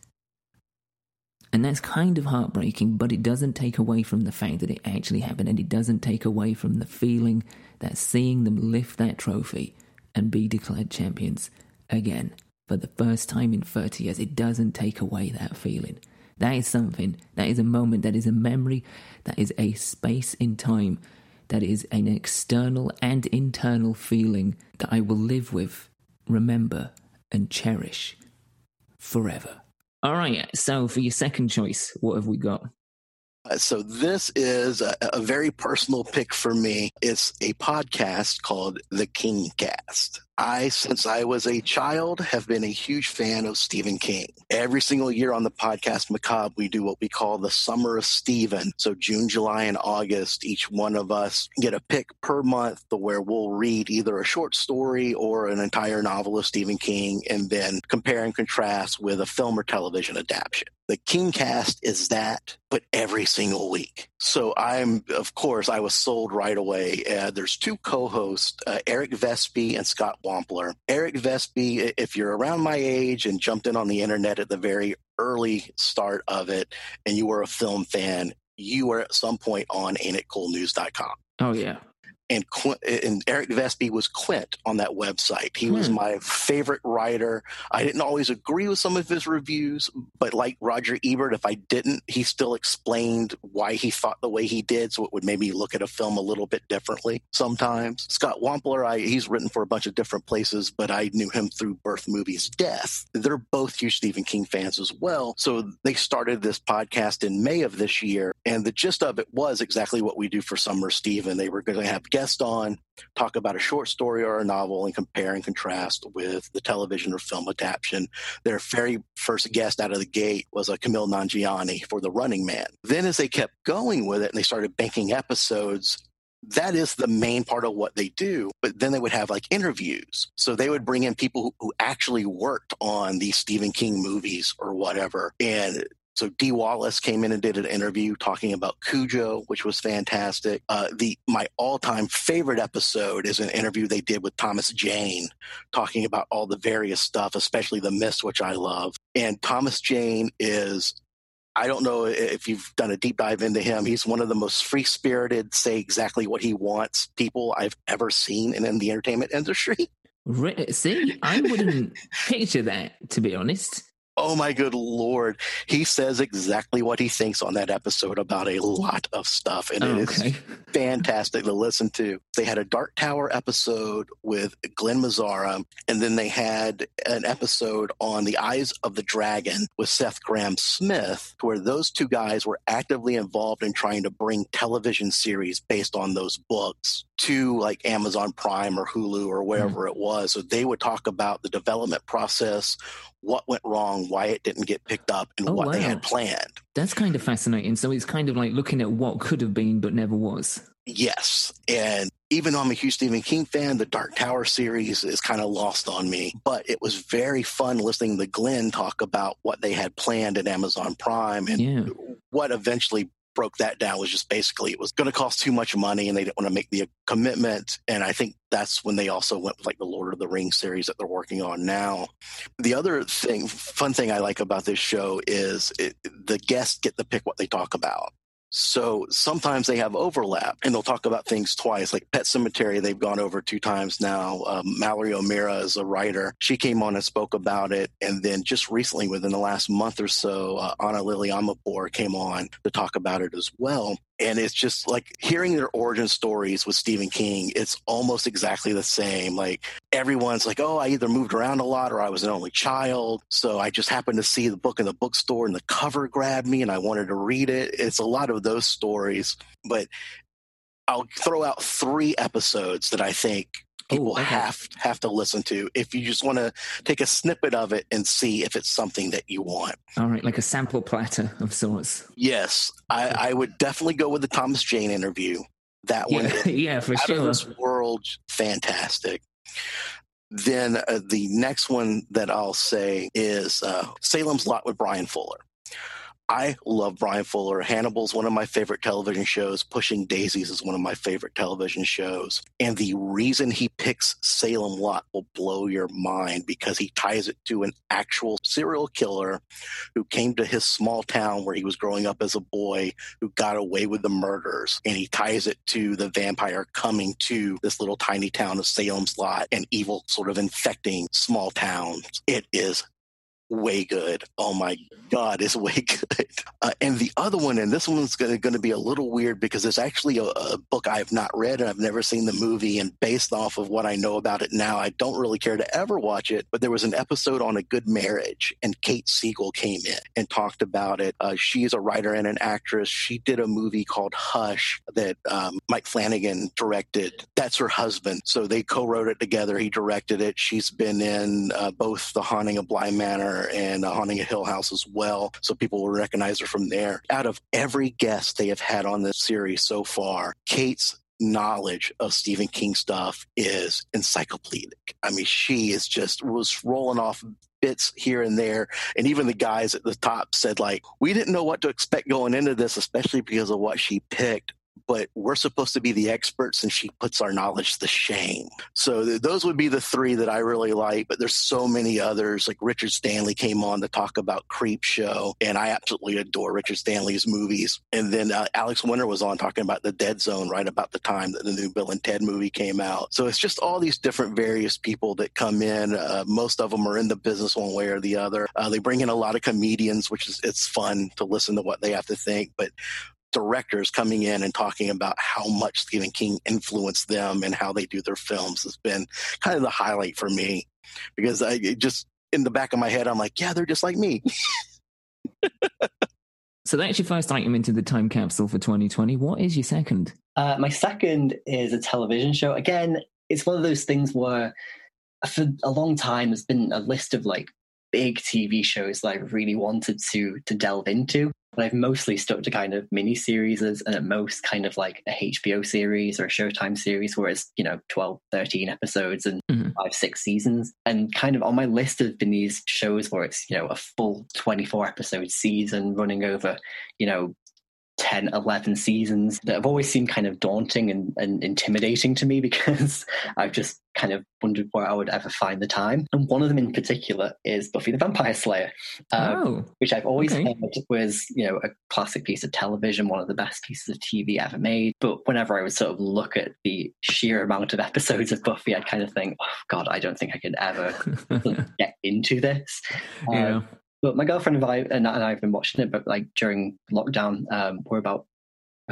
[SPEAKER 1] And that's kind of heartbreaking, but it doesn't take away from the fact that it actually happened, and it doesn't take away from the feeling that seeing them lift that trophy and be declared champions again for the first time in 30 years, it doesn't take away that feeling. That is something, that is a moment, that is a memory, that is a space in time, that is an external and internal feeling that I will live with, remember, and cherish forever. All right. So for your second choice, what have we got?
[SPEAKER 6] Uh, so this is a, a, very personal pick for me. It's a podcast called The King Cast. I, since I was a child, have been a huge fan of Stephen King. Every single year on the podcast Macabre, we do what we call the Summer of Stephen. So June, July, and August, each one of us get a pick per month where we'll read either a short story or an entire novel of Stephen King and then compare and contrast with a film or television adaptation. The King cast is that, but every single week. So I'm, of course, I was sold right away. Uh, there's two co-hosts, uh, Eric Vespe and Scott Wampler. Eric Vespe, if you're around my age and jumped in on the internet at the very early start of it, and you were a film fan, you were at some point on ain'titcoolnews.com.
[SPEAKER 1] Oh yeah
[SPEAKER 6] and and Eric Vespe was Quint on that website. He hmm. was my favorite writer. I didn't always agree with some of his reviews, but like Roger Ebert, if I didn't, he still explained why he thought the way he did, so it would maybe look at a film a little bit differently sometimes. Scott Wampler, I, he's written for a bunch of different places, but I knew him through Birth Movies Death. They're both huge Stephen King fans as well, so they started this podcast in May of this year, and the gist of it was exactly what we do for Summer Stephen. They were going to have guest on, talk about a short story or a novel, and compare and contrast with the television or film adaptation. Their very first guest out of the gate was a Kumail Nanjiani for The Running Man. Then, as they kept going with it and they started banking episodes, that is the main part of what they do. But then they would have like interviews. So they would bring in people who, who, actually worked on these Stephen King movies or whatever. And so Dee Wallace came in and did an interview talking about Cujo, which was fantastic. Uh, the my all time favorite episode is an interview they did with Thomas Jane, talking about all the various stuff, especially the Mist, which I love. And Thomas Jane is I don't know if you've done a deep dive into him. He's one of the most free spirited, say exactly what he wants people I've ever seen in, in the entertainment industry.
[SPEAKER 1] See, I wouldn't picture that, to be honest
[SPEAKER 6] oh my good lord. He says exactly what he thinks on that episode about a lot of stuff and oh, it okay. is fantastic to listen to. They had a dark tower episode with glen mazzara and then they had an episode on the eyes of the dragon with seth grahame-smith where those two guys were actively involved in trying to bring television series based on those books to like amazon prime or hulu or wherever mm. it was so they would talk about the development process what went wrong, why it didn't get picked up, and oh, what wow. they had planned.
[SPEAKER 1] That's kind of fascinating. So it's kind of like looking at what could have been but never was.
[SPEAKER 6] Yes. And even though I'm a huge Stephen King fan, the Dark Tower series is kind of lost on me. But it was very fun listening to Glen talk about what they had planned at Amazon Prime and yeah. what eventually broke that down was just basically it was going to cost too much money and they didn't want to make the commitment. And I think that's when they also went with like the Lord of the Rings series that they're working on now. The other thing, fun thing I like about this show is it, the guests get to pick what they talk about. So sometimes they have overlap and they'll talk about things twice. Like Pet Sematary, they've gone over two times now. Um, Mallory O'Meara is a writer. She came on and spoke about it. And then just recently, within the last month or so, uh, Ana Lily Amirpour came on to talk about it as well. And it's just like hearing their origin stories with Stephen King, it's almost exactly the same. Like everyone's like, oh, I either moved around a lot or I was an only child. So I just happened to see the book in the bookstore and the cover grabbed me and I wanted to read it. It's a lot of those stories. But I'll throw out three episodes that I think people
[SPEAKER 1] Ooh, okay.
[SPEAKER 6] have have to listen to if you just want to take a snippet of it and see if it's something that you want.
[SPEAKER 1] All right, like a sample platter of sorts.
[SPEAKER 6] Yes, I, I would definitely go with the Thomas Jane interview. That one,
[SPEAKER 1] Yeah, [laughs] yeah, for
[SPEAKER 6] out
[SPEAKER 1] sure.
[SPEAKER 6] of this world, fantastic. Then uh, the next one that I'll say is uh, Salem's Lot with Bryan Fuller. I love Bryan Fuller. Hannibal's one of my favorite television shows. Pushing Daisies is one of my favorite television shows. And the reason he picks Salem Lot will blow your mind because he ties it to an actual serial killer who came to his small town where he was growing up as a boy who got away with the murders. And he ties it to the vampire coming to this little tiny town of Salem's Lot and evil sort of infecting small towns. It is way good. Oh my God, it's way [laughs] good. Uh, and the other one, and this one's going to be a little weird because it's actually a, a book I have not read and I've never seen the movie. And based off of what I know about it now, I don't really care to ever watch it. But there was an episode on a good marriage, and Kate Siegel came in and talked about it. Uh, she is a writer and an actress. She did a movie called Hush that um, Mike Flanagan directed. That's her husband. So they co wrote it together. He directed it. She's been in uh, both The Haunting of Bly Manor and uh, Haunting a Hill House as well. So people will recognize her from there. Out of every guest they have had on this series so far, Kate's knowledge of Stephen King stuff is encyclopedic. I mean, she is just was rolling off bits here and there. And even the guys at the top said, like, we didn't know what to expect going into this, especially because of what she picked. But we're supposed to be the experts, and she puts our knowledge to shame. So th- those would be the three that I really like. But there's so many others. Like Richard Stanley came on to talk about Creep Show, and I absolutely adore Richard Stanley's movies. And then uh, Alex Winter was on talking about the Dead Zone right about the time that the new Bill and Ted movie came out. So it's just all these different various people that come in. Uh, most of them are in the business one way or the other. Uh, they bring in a lot of comedians, which is it's fun to listen to what they have to think. But directors coming in and talking about how much Stephen King influenced them and how they do their films has been kind of the highlight for me because I it just in the back of my head I'm like, yeah, they're just like me. [laughs]
[SPEAKER 1] So that's your first item into the time capsule for 2020. What is your second?
[SPEAKER 4] Uh, my second is a television show. Again, it's one of those things where for a long time there's been a list of like big TV shows that I really wanted to to delve into. But I've mostly stuck to kind of mini series and at most kind of like a HBO series or a Showtime series where it's, you know, 12, 13 episodes and
[SPEAKER 1] Mhm.
[SPEAKER 4] five, six seasons. And kind of on my list have been these shows where it's, you know, a full 24 episode season running over, you know, 10, 11 seasons that have always seemed kind of daunting and, and intimidating to me [laughs] because I've just kind of wondered where I would ever find the time. And one of them in particular is Buffy the Vampire Slayer, um,
[SPEAKER 1] oh,
[SPEAKER 4] which I've always
[SPEAKER 1] okay.
[SPEAKER 4] heard was, you know, a classic piece of television, one of the best pieces of TV ever made. But whenever I would sort of look at the sheer amount of [laughs] episodes of Buffy, I'd kind of think, oh, God, I don't think I could ever [laughs] get into this. Um,
[SPEAKER 1] yeah.
[SPEAKER 4] But my girlfriend and I, and I- I've been watching it, but like during lockdown, um, we're about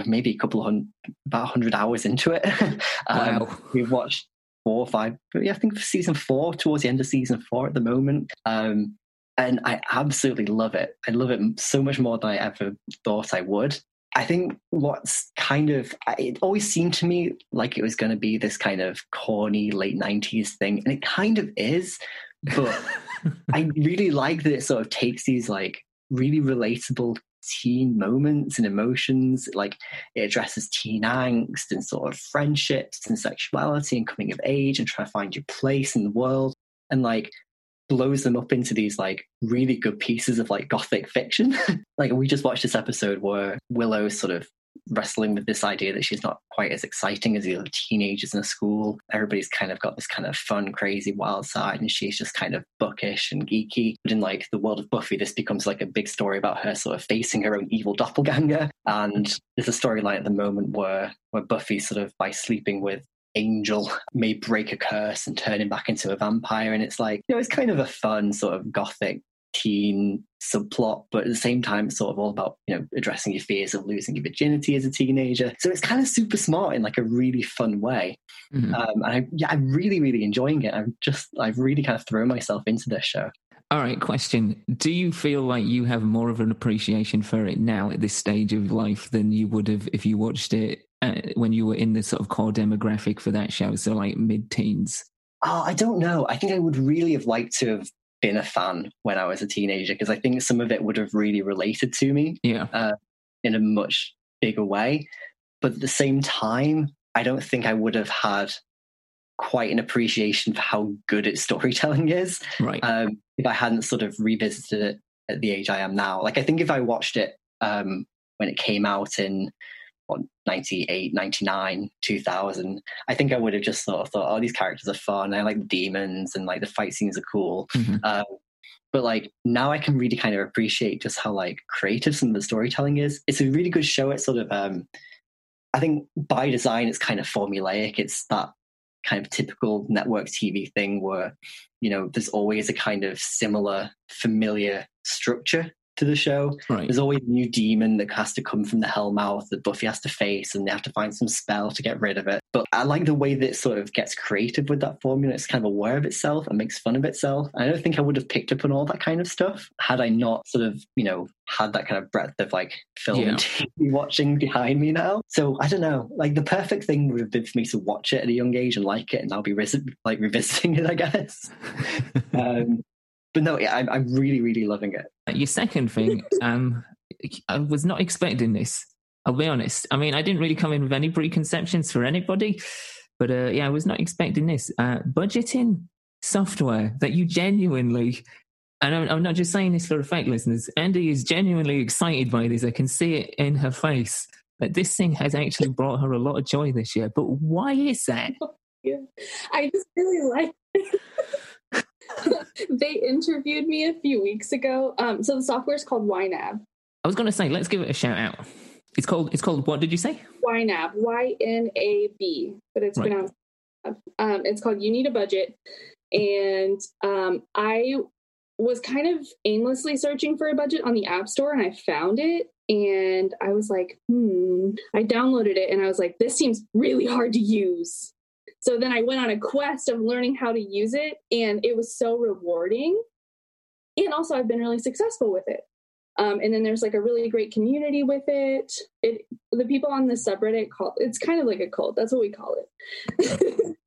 [SPEAKER 4] maybe a couple of hundred, about hundred hours into it. [laughs] um,
[SPEAKER 1] Wow.
[SPEAKER 4] We've watched four or five, yeah, I think season four, towards the end of season four at the moment. Um, and I absolutely love it. I love it so much more than I ever thought I would. I think what's kind of, it always seemed to me like it was going to be this kind of corny late 90s thing, and it kind of is. But [laughs] [laughs] I really like that it sort of takes these like really relatable teen moments and emotions. Like it addresses teen angst and sort of friendships and sexuality and coming of age and trying to find your place in the world. And like blows them up into these like really good pieces of like gothic fiction. [laughs] like we just watched this episode where Willow sort of wrestling with this idea that she's not quite as exciting as the other teenagers in the school. Everybody's kind of got this kind of fun, crazy, wild side, and she's just kind of bookish and geeky. But in like the world of Buffy, this becomes like a big story about her sort of facing her own evil doppelganger. And there's a storyline at the moment where where Buffy sort of by sleeping with angel [laughs] may break a curse and turn him back into a vampire. And it's like, you know, it's kind of a fun sort of gothic teen subplot, but at the same time, it's sort of all about, you know, addressing your fears of losing your virginity as a teenager. So it's kind of super smart in like a really fun way. Mm-hmm. Um, and I, yeah, I'm really, really enjoying it. I'm just, I've really kind of thrown myself into this show.
[SPEAKER 1] All right, question. Do you feel like you have more of an appreciation for it now at this stage of life than you would have if you watched it uh, when you were in the sort of core demographic for that show? So, like mid teens?
[SPEAKER 4] Oh, I don't know. I think I would really have liked to have been a fan when I was a teenager because I think some of it would have really related to me
[SPEAKER 1] yeah. Uh,
[SPEAKER 4] in a much bigger way. But at the same time, I don't think I would have had quite an appreciation for how good its [laughs] storytelling is.
[SPEAKER 1] Right.
[SPEAKER 4] Um, if I hadn't sort of revisited it at the age I am now. Like, I think if I watched it um, when it came out in what, 98, 99, 2000, I think I would have just sort of thought, oh, these characters are fun. I like the demons and like the fight scenes are cool. Mm-hmm. Um, but like now I can really kind of appreciate just how like creative some of the storytelling is. It's a really good show. It's sort of, um, I think by design, it's kind of formulaic. It's that kind of typical network TV thing where, you know, there's always a kind of similar, familiar structure to the show.
[SPEAKER 1] Right.
[SPEAKER 4] There's always a new demon that has to come from the Hellmouth that Buffy has to face, and they have to find some spell to get rid of it. But I like the way that it sort of gets creative with that formula. It's kind of aware of itself and makes fun of itself. I don't think I would have picked up on all that kind of stuff had I not sort of, you know, had that kind of breadth of like film yeah. and [laughs] TV watching behind me now. So I don't know. Like the perfect thing would have been for me to watch it at a young age and like it, and I'll be like revisiting it, I guess. [laughs] um, but no, I'm, I'm really, really loving it.
[SPEAKER 1] Your second thing, [laughs] um, I was not expecting this. I'll be honest. I mean, I didn't really come in with any preconceptions for anybody, but uh, yeah, I was not expecting this. Uh, budgeting software that you genuinely, and I'm, I'm not just saying this for effect, listeners. Andi is genuinely excited by this. I can see it in her face that this thing has actually brought her a lot of joy this year. But why is that? [laughs]
[SPEAKER 3] Yeah. I just really like [laughs] [laughs] they interviewed me a few weeks ago. Um, so the software is called YNAB.
[SPEAKER 1] I was going to say, let's give it a shout out. It's called. It's called. What did you say?
[SPEAKER 3] YNAB. Y N A B. But it's right. pronounced. Um, it's called You Need a Budget, and um, I was kind of aimlessly searching for a budget on the App Store, and I found it, and I was like, hmm. I downloaded it, and I was like, this seems really hard to use. So then I went on a quest of learning how to use it, and it was so rewarding. And also, I've been really successful with it. Um, and then there's like a really great community with it. It the people on the subreddit call it's kind of like a cult. That's what we call it. [laughs]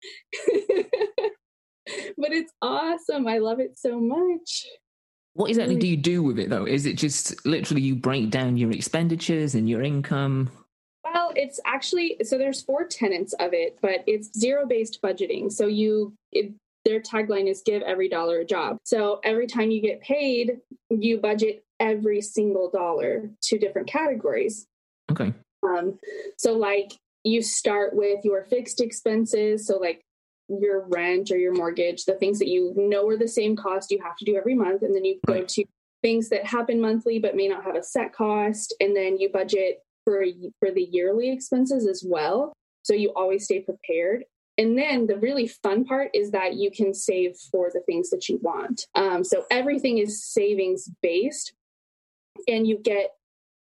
[SPEAKER 3] but it's awesome. I love it so much.
[SPEAKER 1] What exactly do you do with it though? Is it just literally you break down your expenditures and your income?
[SPEAKER 3] Well, it's actually so there's four tenets of it, but it's zero based budgeting. So you it, their tagline is give every dollar a job. So every time you get paid, you budget every single dollar to different categories.
[SPEAKER 1] Okay.
[SPEAKER 3] Um so like you start with your fixed expenses, so like your rent or your mortgage, the things that you know are the same cost you have to do every month and then you right. go to things that happen monthly but may not have a set cost and then you budget for for the yearly expenses as well. So you always stay prepared. And then the really fun part is that you can save for the things that you want. Um, so everything is savings based and you get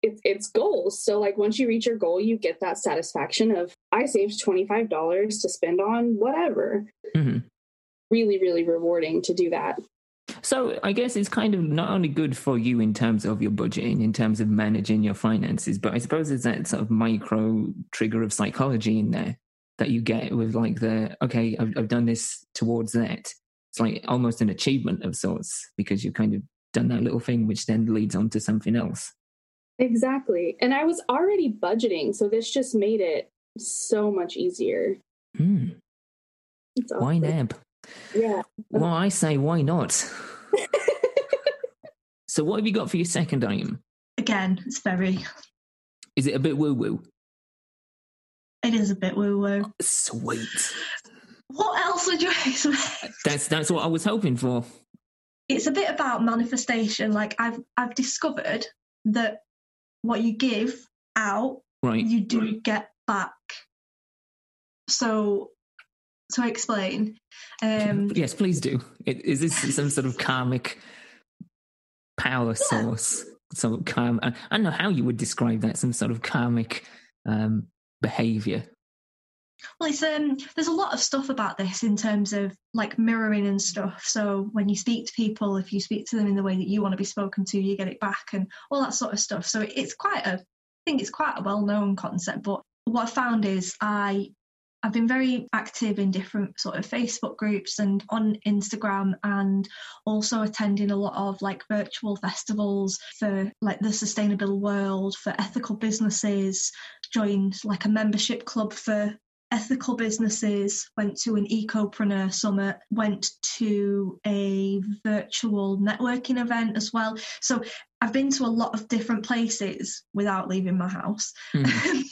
[SPEAKER 3] it, it's goals. So like once you reach your goal you get that satisfaction of i saved $25 to spend on whatever. Mm-hmm. really really rewarding to do that
[SPEAKER 1] so I guess it's kind of not only good for you in terms of your budgeting, in terms of managing your finances, but I suppose there's that sort of micro trigger of psychology in there that you get with like the okay, I've, I've done this towards that. It's like almost an achievement of sorts because you've kind of done that little thing, which then leads on to something else.
[SPEAKER 3] Exactly, and I was already budgeting, so this just made it so much easier.
[SPEAKER 1] Hmm. YNAB.
[SPEAKER 3] Yeah.
[SPEAKER 1] Well, I say, why not? [laughs] so, what have you got for your second item?
[SPEAKER 5] Again, it's very.
[SPEAKER 1] Is it a bit woo woo?
[SPEAKER 5] It is a bit woo woo.
[SPEAKER 1] Oh, sweet.
[SPEAKER 5] What else would you expect?
[SPEAKER 1] That's that's what I was hoping for.
[SPEAKER 5] It's a bit about manifestation. Like I've I've discovered that what you give out,
[SPEAKER 1] Right.
[SPEAKER 5] you do get back. So to explain, um,
[SPEAKER 1] yes, please do. Is this [laughs] some sort of karmic power source? Some karm. I I don't know how you would describe that. Some sort of karmic um, behavior.
[SPEAKER 5] Well, it's um, there's a lot of stuff about this in terms of like mirroring and stuff. So when you speak to people, if you speak to them in the way that you want to be spoken to, you get it back and all that sort of stuff. So it's quite a, I think it's quite a well-known concept. But what I found is I, I've been very active in different sort of Facebook groups and on Instagram, and also attending a lot of like virtual festivals for like the sustainable world, for ethical businesses. Joined like a membership club for ethical businesses, went to an ecopreneur summit, went to a virtual networking event as well. So I've been to a lot of different places without leaving my house [laughs]
[SPEAKER 1] Mhm.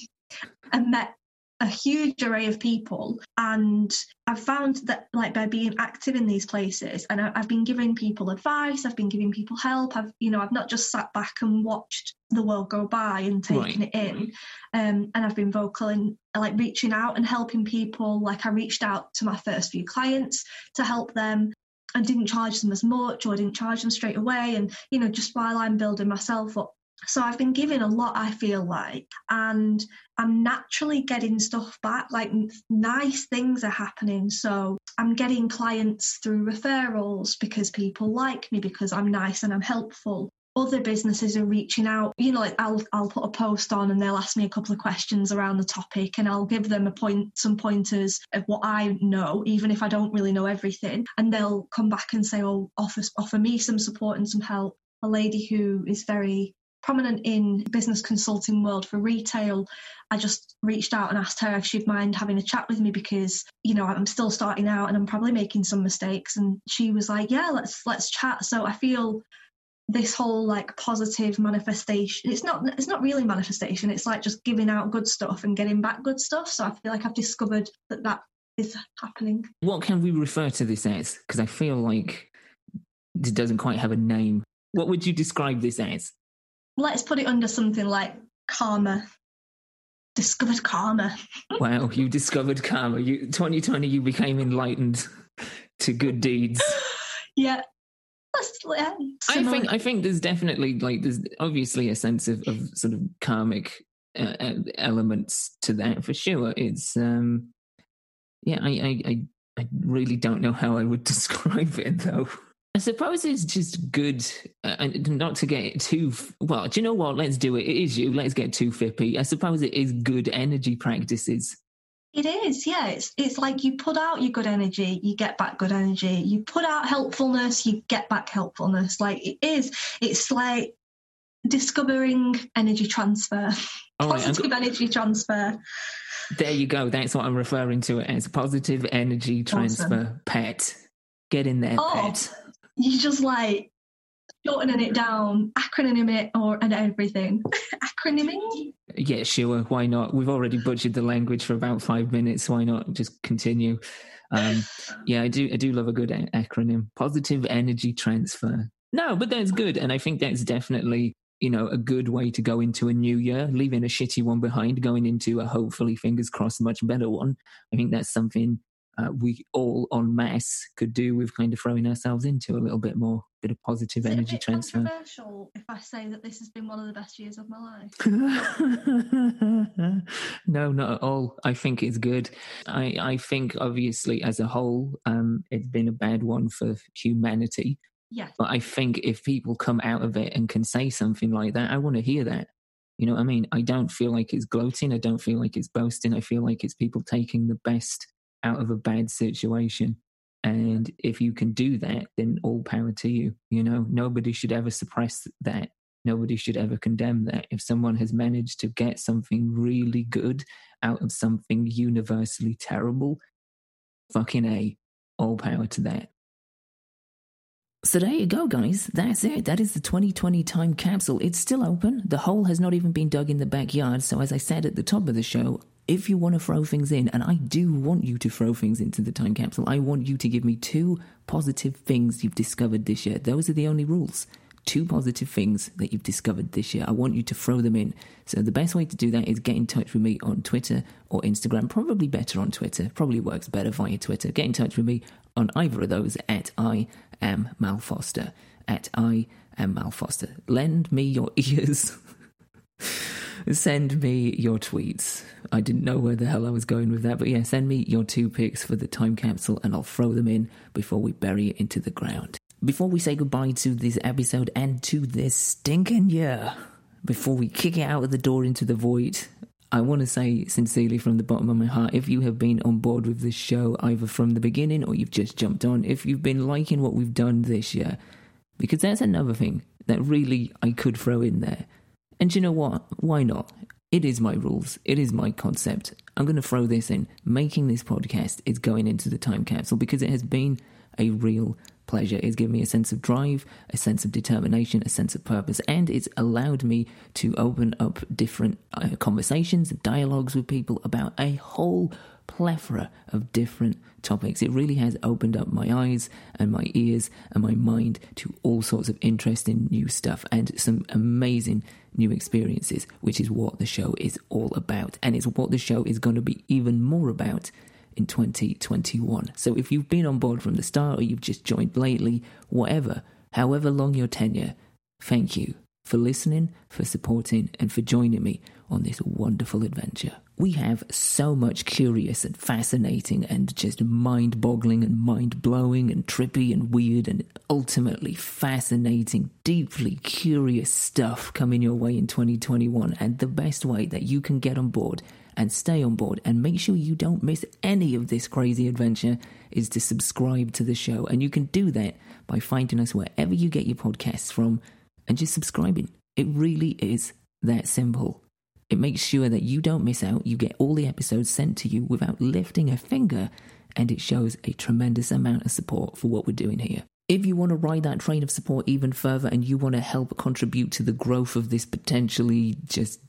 [SPEAKER 5] and met a huge array of people. And i've found that like by being active in these places and I, i've been giving people advice i've been giving people help i've you know i've not just sat back and watched the world go by and taken
[SPEAKER 1] Right.
[SPEAKER 5] it in. Um, and i've been vocal in like reaching out and helping people. Like i reached out to my first few clients to help them and didn't charge them as much or didn't charge them straight away. And you know just while i'm building myself up so I've been giving a lot, I feel like, and I'm naturally getting stuff back. Like nice things are happening. So I'm getting clients through referrals because people like me because I'm nice and I'm helpful. Other businesses are reaching out. You know, like I'll I'll put a post on and they'll ask me a couple of questions around the topic, and I'll give them a point, some pointers of what I know, even if I don't really know everything. And they'll come back and say, "Oh, offer offer me some support and some help." A lady who is very prominent in business consulting world for retail i just reached out and asked her if she'd mind having a chat with me because you know i'm still starting out and i'm probably making some mistakes and she was like yeah let's let's chat so i feel this whole like positive manifestation it's not it's not really manifestation it's like just giving out good stuff and getting back good stuff so i feel like i've discovered that that is happening
[SPEAKER 1] What can we refer to this as? Because I feel like it doesn't quite have a name. What would you describe this as?
[SPEAKER 5] Let's put it under something like karma discovered karma [laughs]
[SPEAKER 1] Wow, you discovered karma. You 2020, you became enlightened to good deeds. [laughs]
[SPEAKER 5] yeah yeah,
[SPEAKER 1] I think I think there's definitely like there's obviously a sense of, of sort of karmic uh, uh, elements to that for sure. It's um yeah, I, I I I really don't know how I would [laughs] describe it though. I suppose it's just good, uh, and not to get too f- well. Do you know what? Let's do it. It is you. Let's get too fippy. I suppose it is good energy practices.
[SPEAKER 5] It is, yeah. It's it's like you put out your good energy, you get back good energy. You put out helpfulness, you get back helpfulness. Like it is. It's like discovering energy transfer, [laughs]
[SPEAKER 1] All right,
[SPEAKER 5] positive energy transfer.
[SPEAKER 1] There you go. That's what I'm referring to it as positive energy transfer. Pet, get in there,
[SPEAKER 5] Oh.
[SPEAKER 1] pet. [laughs]
[SPEAKER 5] You just like shortening it down, acronym it, or and everything. [laughs] Acronyming.
[SPEAKER 1] Yeah, sure. Why not? We've already butchered the language for about five minutes. Why not just continue? Um, [sighs] yeah, I do. I do love a good a- acronym. Positive energy transfer. No, but that's good, and I think that's definitely you know a good way to go into a new year, leaving a shitty one behind, going into a hopefully fingers crossed much better one. I think that's something uh, we all en masse could do with kind of throwing ourselves into a little bit more, bit of positive
[SPEAKER 5] Is
[SPEAKER 1] energy transfer.
[SPEAKER 5] controversial if I say that this has been one of the best years of my life? [laughs]
[SPEAKER 1] no, not at all. I think it's good. I, I think obviously as a whole, um, it's been a bad one for humanity.
[SPEAKER 5] Yeah.
[SPEAKER 1] But I think if people come out of it and can say something like that, I want to hear that. You know what I mean? I don't feel like it's gloating. I don't feel like it's boasting. I feel like it's people taking the best out of a bad situation. And if you can do that, then all power to you. You know, nobody should ever suppress that. Nobody should ever condemn that. If someone has managed to get something really good out of something universally terrible, fucking A, all power to that. So there you go, guys. That's it. That is the 2020 time capsule. It's still open. The hole has not even been dug in the backyard. So, as I said at the top of the show, if you want to throw things in, and I do want you to throw things into the time capsule, I want you to give me two positive things you've discovered this year. Those are the only rules. Two positive things that you've discovered this year. I want you to throw them in. So, the best way to do that is get in touch with me on Twitter or Instagram. Probably better on Twitter. Probably works better via Twitter. Get in touch with me on either of those at I am Mal Foster. At I am Mal Foster. Lend me your [laughs] ears. Send me your tweets. I didn't know where the hell I was going with that, but yeah, send me your two picks for the time capsule and I'll throw them in before we bury it into the ground. Before we say goodbye to this episode and to this stinking year, before we kick it out of the door into the void, I want to say sincerely from the bottom of my heart if you have been on board with this show either from the beginning or you've just jumped on, if you've been liking what we've done this year, because that's another thing that really I could throw in there. And you know what? Why not? It is my rules. It is my concept. I'm going to throw this in. Making this podcast is going into the time capsule because it has been a real pleasure. It's given me a sense of drive, a sense of determination, a sense of purpose, and it's allowed me to open up different uh, conversations, dialogues with people about a whole plethora of different topics. It really has opened up my eyes and my ears and my mind to all sorts of interesting new stuff and some amazing new experiences, which is what the show is all about. And it's what the show is going to be even more about in 2021. So if you've been on board from the start or you've just joined lately, whatever, however long your tenure, thank you for listening, for supporting, and for joining me on this wonderful adventure. We have so much curious and fascinating and just mind boggling and mind blowing and trippy and weird and ultimately fascinating, deeply curious stuff coming your way in 2021. And the best way that you can get on board and stay on board and make sure you don't miss any of this crazy adventure is to subscribe to the show. And you can do that by finding us wherever you get your podcasts from and just subscribing. It really is that simple. It makes sure that you don't miss out. You get all the episodes sent to you without lifting a finger, and it shows a tremendous amount of support for what we're doing here. If you want to ride that train of support even further and you want to help contribute to the growth of this potentially just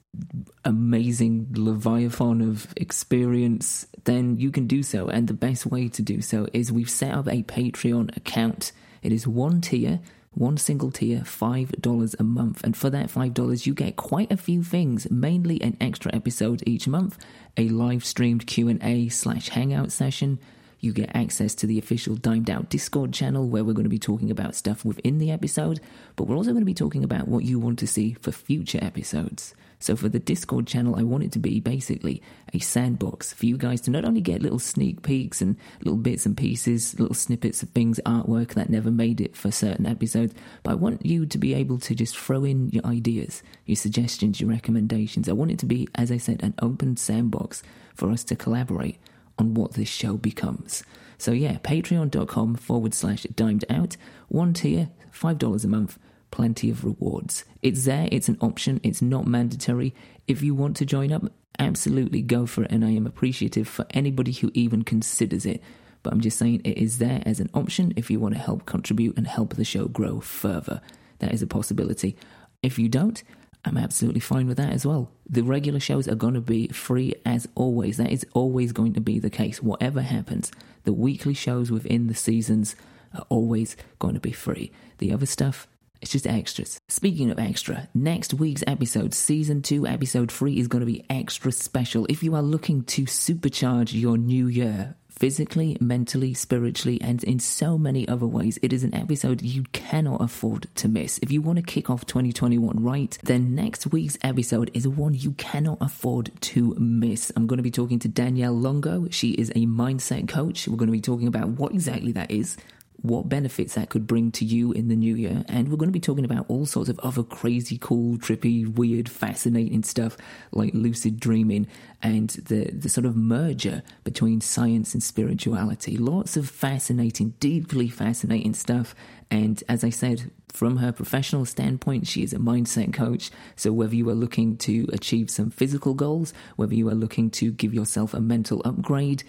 [SPEAKER 1] amazing leviathan of experience, then you can do so. And the best way to do so is we've set up a Patreon account. It is one tier, one single tier, $5 a month. And for that $5, you get quite a few things, mainly an extra episode each month, a live streamed Q&A slash hangout session, you get access to the official Dimed Out Discord channel where we're going to be talking about stuff within the episode, but we're also going to be talking about what you want to see for future episodes. So for the Discord channel, I want it to be basically a sandbox for you guys to not only get little sneak peeks and little bits and pieces, little snippets of things, artwork that never made it for certain episodes, but I want you to be able to just throw in your ideas, your suggestions, your recommendations. I want it to be, as I said, an open sandbox for us to collaborate on what this show becomes. So yeah, patreon.com forward slash dimed out, one tier, $5 a month plenty of rewards. It's there, it's an option, it's not mandatory. If you want to join up, absolutely go for it, and I am appreciative for anybody who even considers it. But I'm just saying it is there as an option if you want to help contribute and help the show grow further. That is a possibility. If you don't, I'm absolutely fine with that as well. The regular shows are going to be free as always. That is always going to be the case. Whatever happens, the weekly shows within the seasons are always going to be free. The other stuff, it's just extras. Speaking of extra, next week's episode, season 2, episode 3, is going to be extra special. If you are looking to supercharge your new year, physically, mentally, spiritually, and in so many other ways. It is an episode you cannot afford to miss. If you want to kick off 2021 right, then next week's episode is one you cannot afford to miss. I'm going to be talking to Danielle Longo. She is a mindset coach. We're going to be talking about what exactly that is, what benefits that could bring to you in the new year. And we're going to be talking about all sorts of other crazy, cool, trippy, weird, fascinating stuff like lucid dreaming and the, the sort of merger between science and spirituality. Lots of fascinating, deeply fascinating stuff. And as I said, from her professional standpoint, she is a mindset coach. So, whether you are looking to achieve some physical goals, whether you are looking to give yourself a mental upgrade,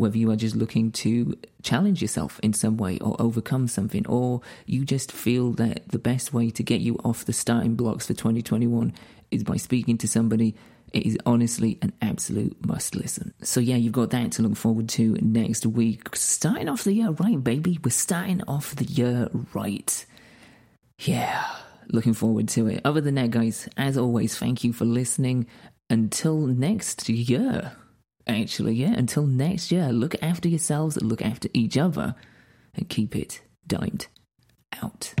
[SPEAKER 1] whether you are just looking to challenge yourself in some way or overcome something, or you just feel that the best way to get you off the starting blocks for 2021 is by speaking to somebody it is honestly an absolute must listen. So, yeah, you've got that to look forward to next week. Starting off the year right, baby. We're starting off the year right. Yeah, looking forward to it. Other than that, guys, as always, thank you for listening. Until next year. Actually, yeah, until next year, look after yourselves, look after each other, and keep it dimed out.